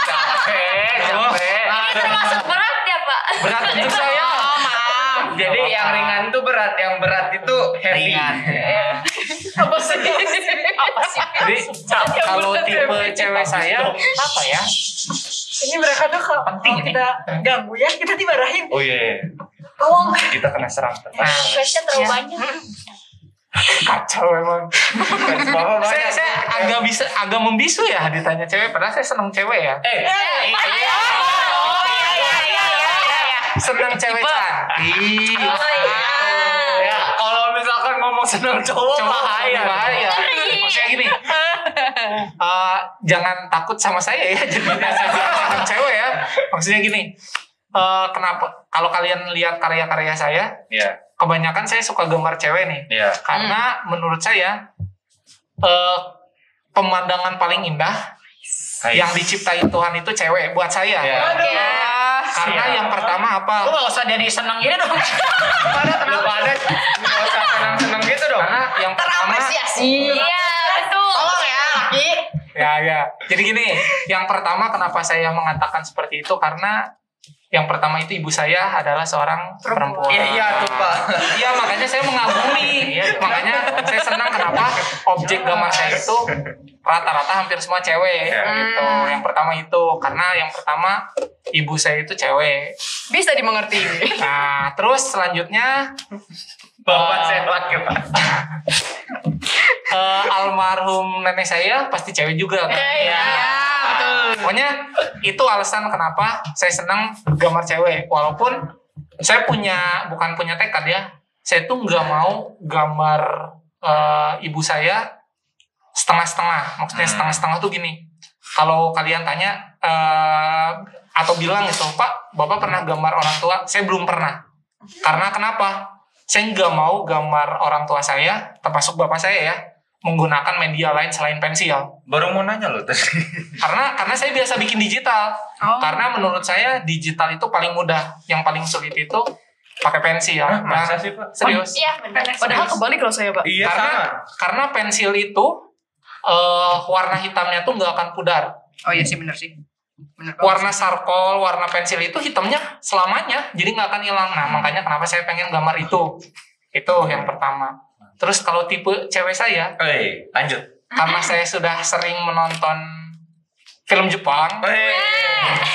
Capek, capek. Ini termasuk berat ya Pak? berat untuk saya. Oh maaf. Jadi yang ringan tuh berat, yang berat itu heavy. Ringan. Apa sih? Apa sih? Jadi kalau tipe cewek saya apa ya? Ini mereka tuh kalau kalau kita ganggu ya, kita dimarahin. Oh iya, iya. Tolong. kita kena serang. Nah, Flashnya terlalu banyak. kacau emang. Banyak. saya saya agak bisa agak membisu ya ditanya cewek padahal saya seneng cewek ya. Eh, Oh iya iya iya iya iya. Seneng cewek cantik. Oh iya. ya kalau seneng cowok Coba bahaya. bahaya. Maksudnya gini, eh, jangan takut sama saya ya, jadi saya seneng cewek ya. Maksudnya gini, eh, kenapa? Kalau kalian lihat karya-karya saya, Iya, kebanyakan saya suka gambar cewek nih, iya. karena menurut saya eh, pemandangan paling indah Nice. yang diciptain Tuhan itu cewek buat saya. Iya. Oke. Karena yang pertama apa? Lu gak usah jadi seneng gini dong. Lu pada nggak usah senang-senang gitu dong. Karena yang pertama Terapresiasi. Iya, betul. Tolong ya, laki. ya ya. Jadi gini, yang pertama kenapa saya mengatakan seperti itu karena yang pertama itu ibu saya adalah seorang perempuan. Iya, iya tuh, Pak. Iya, makanya saya mengagumi. makanya saya senang kenapa objek gambar saya itu rata-rata hampir semua cewek Iya. gitu. Yang pertama itu karena yang pertama ibu saya itu cewek. Bisa dimengerti. Nah, terus selanjutnya Bapak Eh, saya laki, Pak. Eh, almarhum nenek saya pasti cewek juga kan. Iya, betul. Pokoknya itu alasan kenapa saya senang gambar cewek. Walaupun saya punya bukan punya tekad ya. Saya tuh nggak mau gambar eh, ibu saya setengah-setengah. Maksudnya Hmm. setengah-setengah tuh gini. Kalau kalian tanya eh, atau bilang gitu, Pak, Bapak pernah gambar orang tua? Saya belum pernah. Karena kenapa? Saya nggak mau gambar orang tua saya, termasuk bapak saya ya, menggunakan media lain selain pensil Baru mau nanya lo tadi. karena karena saya biasa bikin digital Oh. karena menurut saya digital itu paling mudah yang paling sulit itu pakai pensil Hah, Nah, masa sih, Pak? serius Iya, benar. Padahal kebalik loh saya, Pak. Iya, karena sama. karena pensil itu eh, warna hitamnya tuh nggak akan pudar Oh iya sih, benar sih. Benar. warna sarkol warna pensil itu hitamnya selamanya jadi nggak akan hilang nah makanya kenapa saya pengen gambar itu itu yang pertama terus kalau tipe cewek saya Eh, lanjut. karena saya sudah sering menonton film Jepang Eh,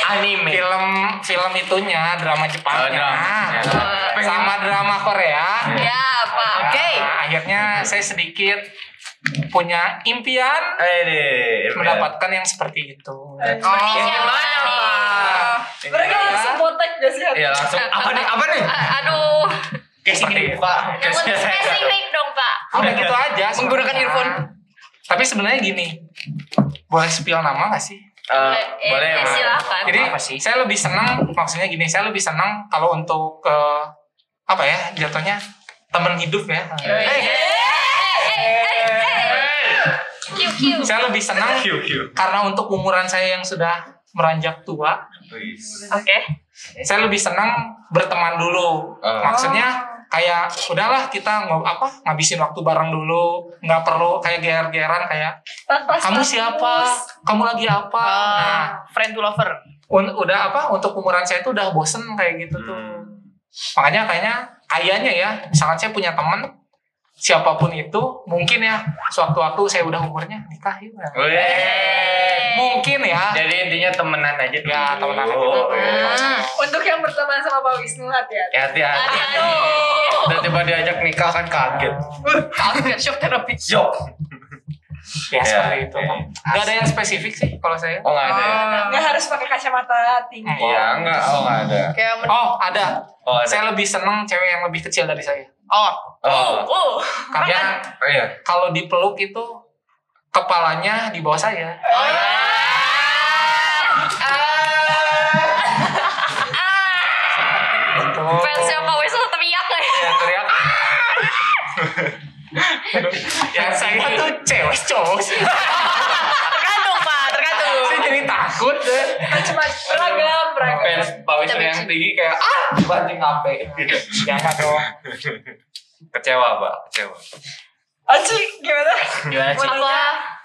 anime. film film itunya drama Oh, Jepangnya drama. Ya. sama drama Korea Ya, Pak. Oke. Nah, akhirnya saya sedikit punya impian Eh, deh. mendapatkan yang seperti itu Oh, siapa gimana? Pak? Mereka langsung potek gak sih? Iya, langsung. Apa nih? Apa nih? Aduh. Casing dibuka. Yang Casing spesifik dong, Pak. udah gitu aja Menggunakan earphone. Tapi sebenarnya gini, boleh spill nama gak sih? Eh, Eh, boleh, eh, boleh. silakan. Jadi Apa sih? saya lebih senang, maksudnya gini, saya lebih senang kalau untuk ke apa ya jatuhnya teman hidup ya. Kiu kiu. Saya lebih senang karena untuk umuran saya yang sudah meranjak tua, Oke. saya lebih senang berteman dulu. Oh. Maksudnya kayak udahlah kita ngob apa ngabisin waktu bareng dulu, nggak perlu kayak ger-geran kayak Tanpa kamu siapa, kamu lagi apa. Nah, Ah, friend to lover. un- udah apa untuk umuran saya tuh udah bosen kayak gitu tuh. Hmm. Makanya kayaknya kayaknya ya, misalkan saya punya teman siapa pun itu, mungkin ya suatu-waktu saya udah umurnya nikah ya. Mungkin ya. Jadi intinya temenan aja dulu. Ya, temenan aja Oh, dulu. iya. Untuk yang berteman sama Pak Wisnu hati-hati. Ya, Hati-hati. Tiba-tiba diajak nikah kan kaget. Kaget shock terapi. Syok. Ya, Ya, seperti itu. ya. Gak ada yang spesifik sih kalau saya. Oh nggak ada. ya? Nggak harus pakai kacamata tinggi. Iya enggak. Oh nggak ada. Oh, ada. Oh ada. Saya lebih seneng cewek yang lebih kecil dari saya. oh, Oh. oh. Karena Oh iya. kalau dipeluk itu kepalanya di bawah saya. Gitu. Fansnya Pak Wisnu teriak nggak ya? Ya teriak. Ya saya tuh cewek cowok sih. Tergantung Pak, tergantung. Saya jadi takut deh. Macam-macam beragam, beragam. Fans Pak Wisnu yang tinggi kayak ah banting HP. Jangan dong. Kecewa pak. Kecewa. Aci, gimana? Gimana sih?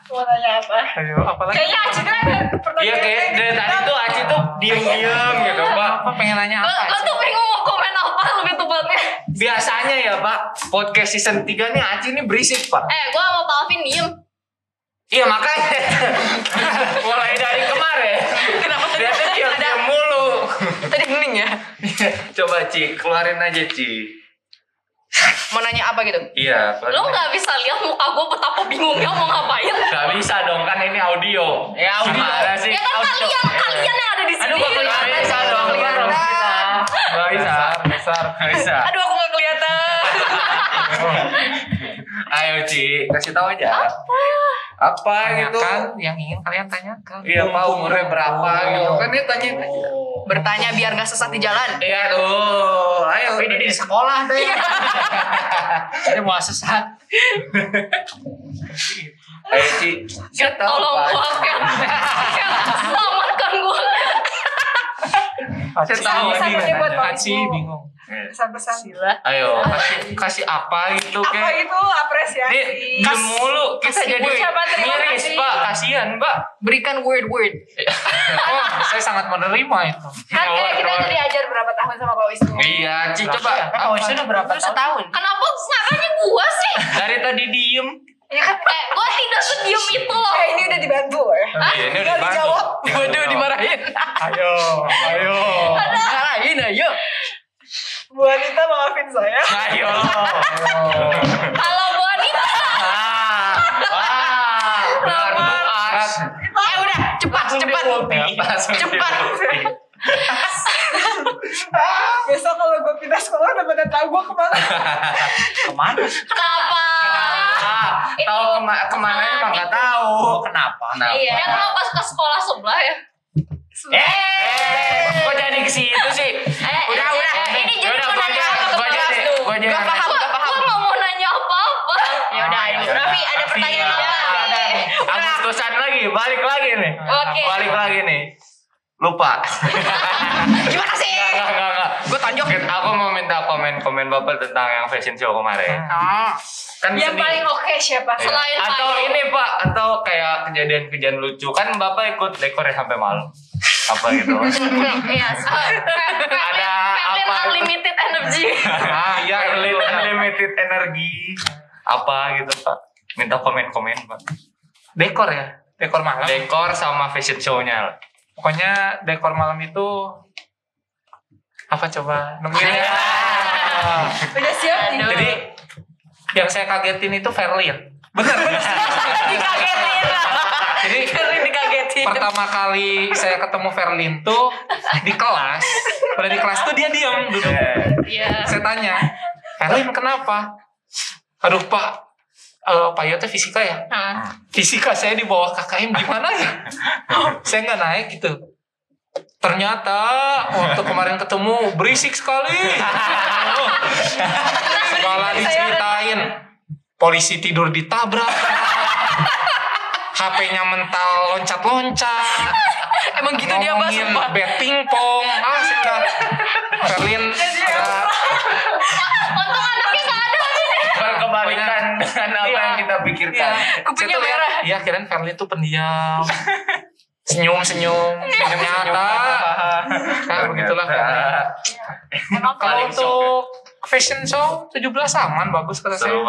Apa? Mau nanya apa? Ayo, apalagi? Kayaknya Aci tuh ada pertanyaan. Iya kayak dari tadi tuh Aci tuh diem-diem gitu pak. Apa pengen nanya Lo, apa? lo tuh bingung mau komen apa lebih tepatnya. Biasanya ya pak podcast season 3 nih Aci ini berisik pak. Eh, gua sama Pak Alvin diem. Iya makanya mulai dari kemarin. Kenapa Dia tuh diam-diam mulu. Tadi hening ya? Coba Ci, keluarin aja Ci. Mau nanya apa gitu? Iya, Lo nggak bisa lihat muka gue betapa bingungnya mau ngapain? Gak bisa dong kan ini audio. Ya, audio. Gimana sih? Ya kan kalian, kalian yang ada di sini. Aduh, gak bisa dong. Gak bisa. Gak bisa. Besar. Gak bisa. Aduh, aku nggak kelihatan. Ayo Ci, kasih tahu aja. Apa gitu? Tanyakan yang ingin kalian tanyakan. Iya, Pak umurnya berapa gitu kan dia tanya. Bertanya biar nggak sesat di jalan. Iya tuh, ayo. Tapi ini di sekolah deh. Jadi mau sesat. Ayo Ci. Ya, tolong gua kan. Selamatkan gua. Aci tahu aja buat bingung. Pesan-pesan. Ayo, kasih kasih apa gitu Apa kayak. itu apresiasi? Nih, diem mulu kita jadi miris. Pak. Kasihan, Pak. Berikan word-word. Oh, saya sangat menerima itu. Kan kayak kita udah diajar berapa tahun sama Pak Wisnu. Iya, Ci coba. Kan Wisnu udah berapa Terus tahun? setahun. Kenapa makanya gua sih? Dari tadi diem. Ya kan? Eh, gua tidak sediam itu loh. Eh, ini udah dibantu loh ya. Iya, ini Tinggal dijawab. Waduh, dimarahin. Ayo, ayo. Marahin ayo. Bu Anita maafin saya. Ayo. Kalau Bu Anita. Ah. Eh udah, cepat, cepat. Cepat. Besok kalau gue pindah sekolah udah pada tahu gue ke mana. Ke mana? Kenapa? Ah, tahu kema ke mana emang nggak tahu. Kenapa? Kenapa? Iya. Ya kenapa ke sekolah sebelah ya? Eh, kok jadi ke situ sih? Eh, Udah, eh, udah. eh, Ini jadi Udah, gua aja, pertanyaan gua aja deh, gua aja. Gak paham, gak paham. Gua nggak mau nanya apa-apa. Ya udah, ayo. Raffi, ada pertanyaan apa? Agustusan lagi, balik lagi nih. Oke. Balik lagi nih. Lupa. Gimana sih? Enggak, enggak, enggak. Gue tonjok. Aku mau minta komen-komen Bapak tentang yang fashion show kemarin. Oh, Kan Yang paling oke siapa? Iya. Selain atau ini Pak, atau kayak kejadian-kejadian lucu kan Bapak ikut dekornya sampai malam. Apa gitu. Iya. Ada apa itu? Unlimited energy. Ah, iya, itu. Unlimited, unlimited energi. Apa gitu Pak. Minta komen-komen Pak. Dekor ya, dekor malam. Dekor sama fashion show-nya. Pokoknya dekor malam itu apa coba nemuin ya. Udah siap nih. Jadi yang saya kagetin itu Verlin. Bener, bener. Dikagetin. Jadi Pertama kali saya ketemu Verlin tuh di kelas. Udah di kelas tuh dia diam duduk. Iya. Saya tanya, Verlin kenapa? Aduh pak, eh Pak Yo teh fisika ya. Hmm. Fisika saya di bawah KKM gimana ya? saya nggak naik gitu. Ternyata waktu kemarin ketemu berisik sekali. Segala diceritain. Polisi tidur ditabrak. HP-nya mental loncat-loncat. Emang gitu dia Pak ngomongin sumpah. bet pingpong. Ah, saya udah. Berlin Untung anaknya gak ada. Berkebalikan dengan apa Iya. yang kita pikirkan. Kupingnya tuh lihat, merah. Iya, kirain Verlin tuh pendiam. senyum senyum senyum nyata. Nah, begitulah. Emang Kalau untuk fashion show 17 aman bagus kata saya.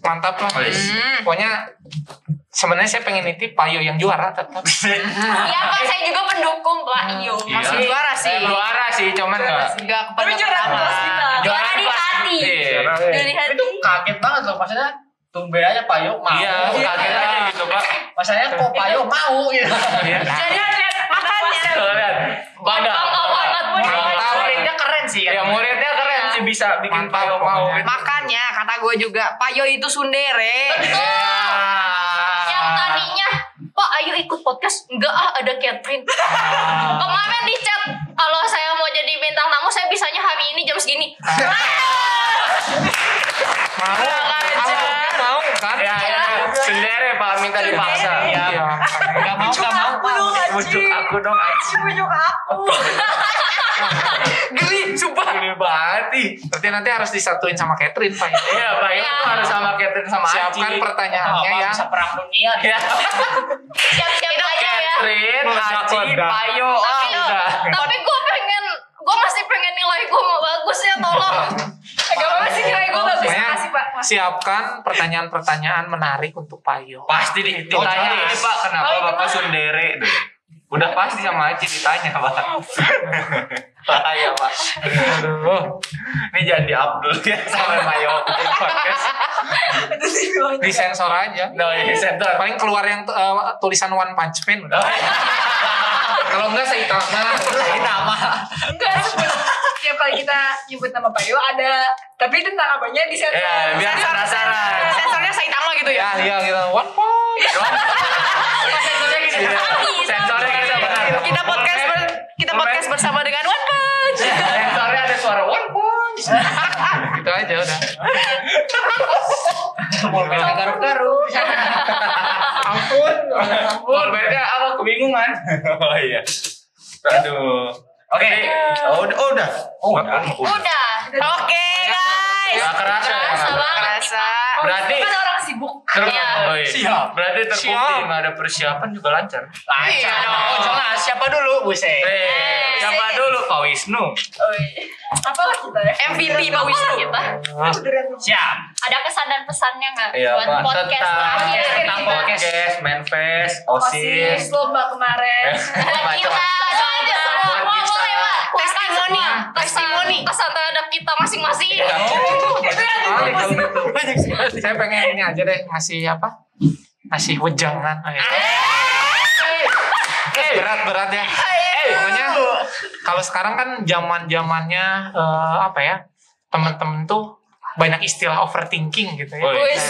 Mantap lah. Wis. Hmm. Pokoknya sebenarnya saya pengen nitip Payo yang juara tetap. Iya Pak, saya juga pendukung Pak Iyo. Iya. Masih juara sih. Juara sih, cuman enggak. Enggak Tapi kepada juara kelas kita. Juara di hati. Iya. Dari hati. itu kaget banget loh maksudnya tumben aja Pak Yo mau Iya, kaget aja gitu, Pak. maksudnya kok Pak Yo mau gitu Iya. Jadi makanya. Bangga. Muridnya keren sih Ya, kan muridnya keren sih bisa bikin payo mau. pokoknya. Makanya kata gue juga Pak Yo itu sundere. Yang tadinya, Pak ayo ikut podcast. Enggak ah, ada Catherine. Kemarin di chat, kalau saya mau jadi bintang tamu, saya bisanya hari ini jam segini. Mau? Ah, mau kan? Ya, ya, sendiri Pak minta dipaksa. Iya. nggak mau nggak mau Bujuk aku dong, Aci. Bujuk aku. Geli, sumpah. Geli banget nih. Berarti nanti harus disatuin sama Catherine Pak. ya. Iya, Pak itu Iya. harus sama Catherine sama Aci. Siapkan pertanyaannya ya. bisa perang dunia nih. Ya. Siap-siap aja ya. Catherine, Aci. Payo. Ah, Tapi, udah. tapi gue gue masih pengen nilai gue mau bagus ya, tolong. Gak apa sih nilai gue bagus. Pokoknya Makasih Pak. siapkan pertanyaan-pertanyaan menarik untuk Payo. Pasti di- ditanya Oh, ini Pak, kenapa Oh, Bapak gimana? Sundere? Tuh. Udah pasti sama Aci ditanya Pak. Bahaya Pak. Aduh. Ini jangan di-up dulu ya sama Mayo podcast. Di sensor aja. No, ini center. Paling keluar yang eh, tulisan One Punch Man udah. Kalau enggak saya nama. Ini nama Enggak, setiap kali kita nyebut nama Pak Yo ada, tapi tentang apanya di sensor. Ya, biar penasaran. Sensornya Saitama gitu ya. Ya, iya gitu. One Punch. Sensornya gini. Sensornya kita benar. Kita podcast ber- kita podcast bersama dengan One Punch. Sensornya ada suara one punch. Gitu aja udah. Garuk-garuk Ampun. Apa kebingungan? Oh iya. Aduh. Oke. Oh, udah. Oh, udah. Oh, udah. Udah. Oke Nggak kerasa ya? Kerasa banget. Kerasa. Berarti Kan orang sibuk. Ter- Iya. oh, iya. Siap. Berarti terbukti Siap. nggak ada persiapan juga lancar. lancar dong oh, jelas siapa dulu buset Eh, siapa dulu Pak Wisnu? Apa lah kita ya? MVP Pak Wisnu. kita. siap Ada kesan dan pesannya nggak Iya, buat Pak. podcast Tentang, terakhir tentang kita? podcast, manifest, Osis, osis. lomba kemarin. Buat kita. Testimoni. Testimoni. Kesan terhadap kita masing-masing. Iya. Saya pengen ini aja deh ngasih apa? Ngasih wejangan. Ayo. Berat-berat ya. Pokoknya kalau sekarang kan zaman zamannya eh, apa ya? Temen-temen tuh banyak istilah overthinking gitu ya. Oh, iya.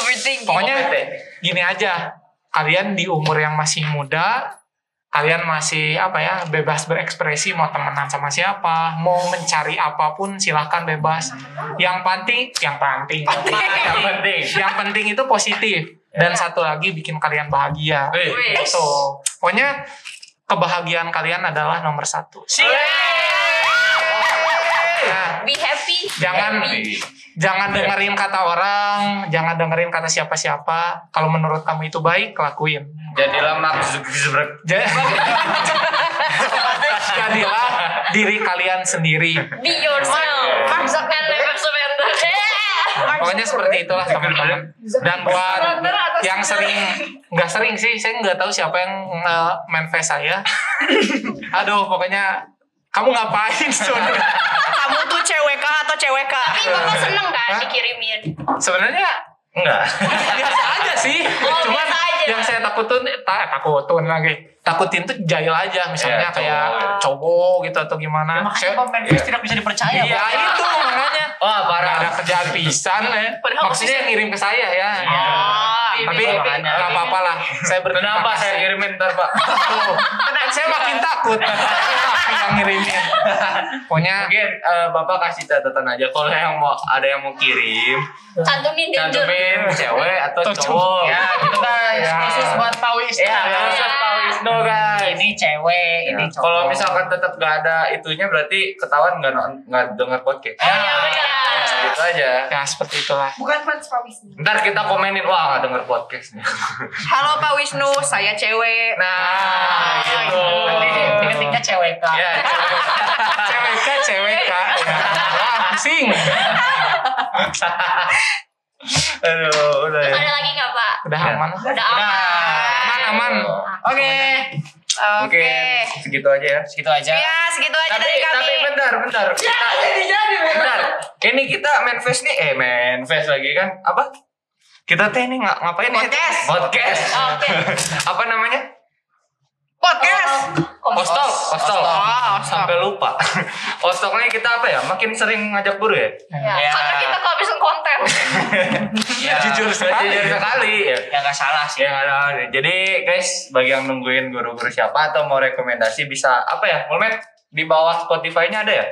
Overthinking. pokoknya gini aja. Kalian di umur yang masih muda, kalian masih apa ya bebas berekspresi mau temenan sama siapa mau mencari apa pun silahkan bebas. Yang penting yang penting. Yang penting. yang penting. Itu positif. Dan satu lagi bikin kalian bahagia. Wih. itu pokoknya kebahagiaan kalian adalah nomor satu Nah, Be happy. jangan jangan dengerin kata orang jangan dengerin kata siapa-siapa. Kalau menurut kamu itu baik lakuin. Jadilah Mark Zuckerberg. Ja- jadilah diri kalian sendiri. Be yourself. Mark Zuckerberg. Pokoknya seperti itulah teman-teman. Dan buat yang sering nggak sering sih saya nggak tahu siapa yang nge manifest saya. Aduh pokoknya kamu ngapain Sun? CWK atau CWK? Tapi bapak seneng kan Hah? dikirimin? sebenarnya Enggak. biasa aja sih Oh, cuman biasa aja. yang saya takutin tak takutin lagi takutin tuh jahil aja misalnya Iya, kayak cowok. gitu atau gimana makanya Saya- pemain tidak bisa dipercaya iya itu makanya Wah, Gak parah. ada kerjaan pisan ya. Maksudnya yang ngirim ke saya ya. Iya. Tapi Makanya. gak apa-apa lah. Saya berterima Kenapa kasih. saya kirimin ntar, Pak? Tuh, kan saya makin takut. Tapi yang ngirimin. Pokoknya Mungkin eh, Bapak kasih catatan aja kalau yang mau ada yang mau kirim, Cantumin danger. cantumin cewek atau cowok. Ya, gitu guys. Ya. Khusus buat Pak Wisnu. Ya, Ya. khusus Pak Wisnu, guys. ini cewek Ya, ini cowok Kalau misalkan tetap gak ada itunya berarti ketahuan nggak nggak dengar podcast. Oh, iya, benar. Gitu aja. ya seperti itulah. Bukan fans Pak Wisnu. Ntar kita komenin wah nggak denger podcastnya. Halo Pak Wisnu, saya cewek. Nah, gitu. nanti ketiknya cewek kak Ya, Cewek kak, cewek kak. Ya. Aduh, udah ya. Ada lagi nggak Pak? Udah aman. Udah aman. Aman, aman. oke Oke. Mungkin segitu aja ya. segitu aja Ya, segitu aja Tapi dari kami. tapi bentar, bentar. Kita bentar. Ini kita main face nih, eh main face lagi kan? Apa? Kita teh ini nga- ngapain nih? Podcast. Podcast. Oke. Apa namanya? Podcast. Hostel, hostel. Oh, Sampai lupa. Hostelnya kita apa ya? Makin sering ngajak guru ya? Ya, Ya. Karena kita kehabisan konten. ya Jujur sekali. Jujur sekali ya. ya nggak salah sih Ya nggak ada. Jadi guys, bagi yang nungguin guru-guru siapa atau mau rekomendasi bisa apa ya? Mulmet di bawah Spotify-nya ada ya?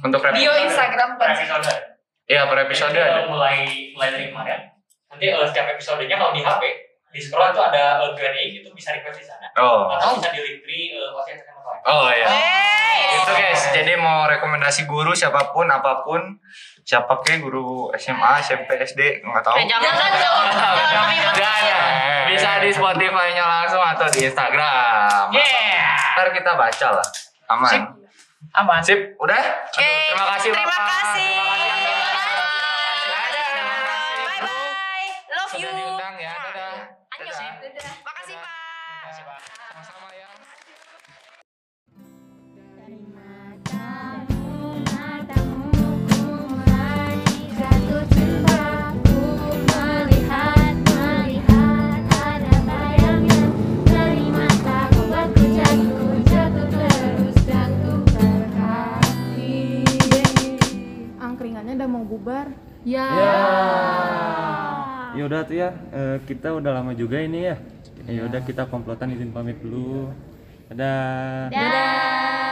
Untuk rep- Bio Instagram sih? episode. Iya, per episode Jadi, ada. mulai mulai dari kemarin. Nanti eh, setiap episodenya kalau di HP di scroll itu ada uh, Q&A itu bisa request di sana. Oh. Atau bisa di link tree uh, kawan. Oh iya. Hey. Itu guys, jadi mau rekomendasi guru siapa pun apa pun siapa ke guru SMA, SMP, SD nggak tahu. Eh, jangan Jangan. Jangan. Bisa di Spotify-nya langsung atau di Instagram. yeah Ntar kita baca lah. Aman. Sip. aman Sip, udah? Oke. Terima kasih. Terima Bapak. kasih. Angkringannya udah mau bubar ya Ya udah tuh ya, eh, kita udah lama juga ini ya. Ya udah kita komplotan izin pamit dulu. Dadah. dadah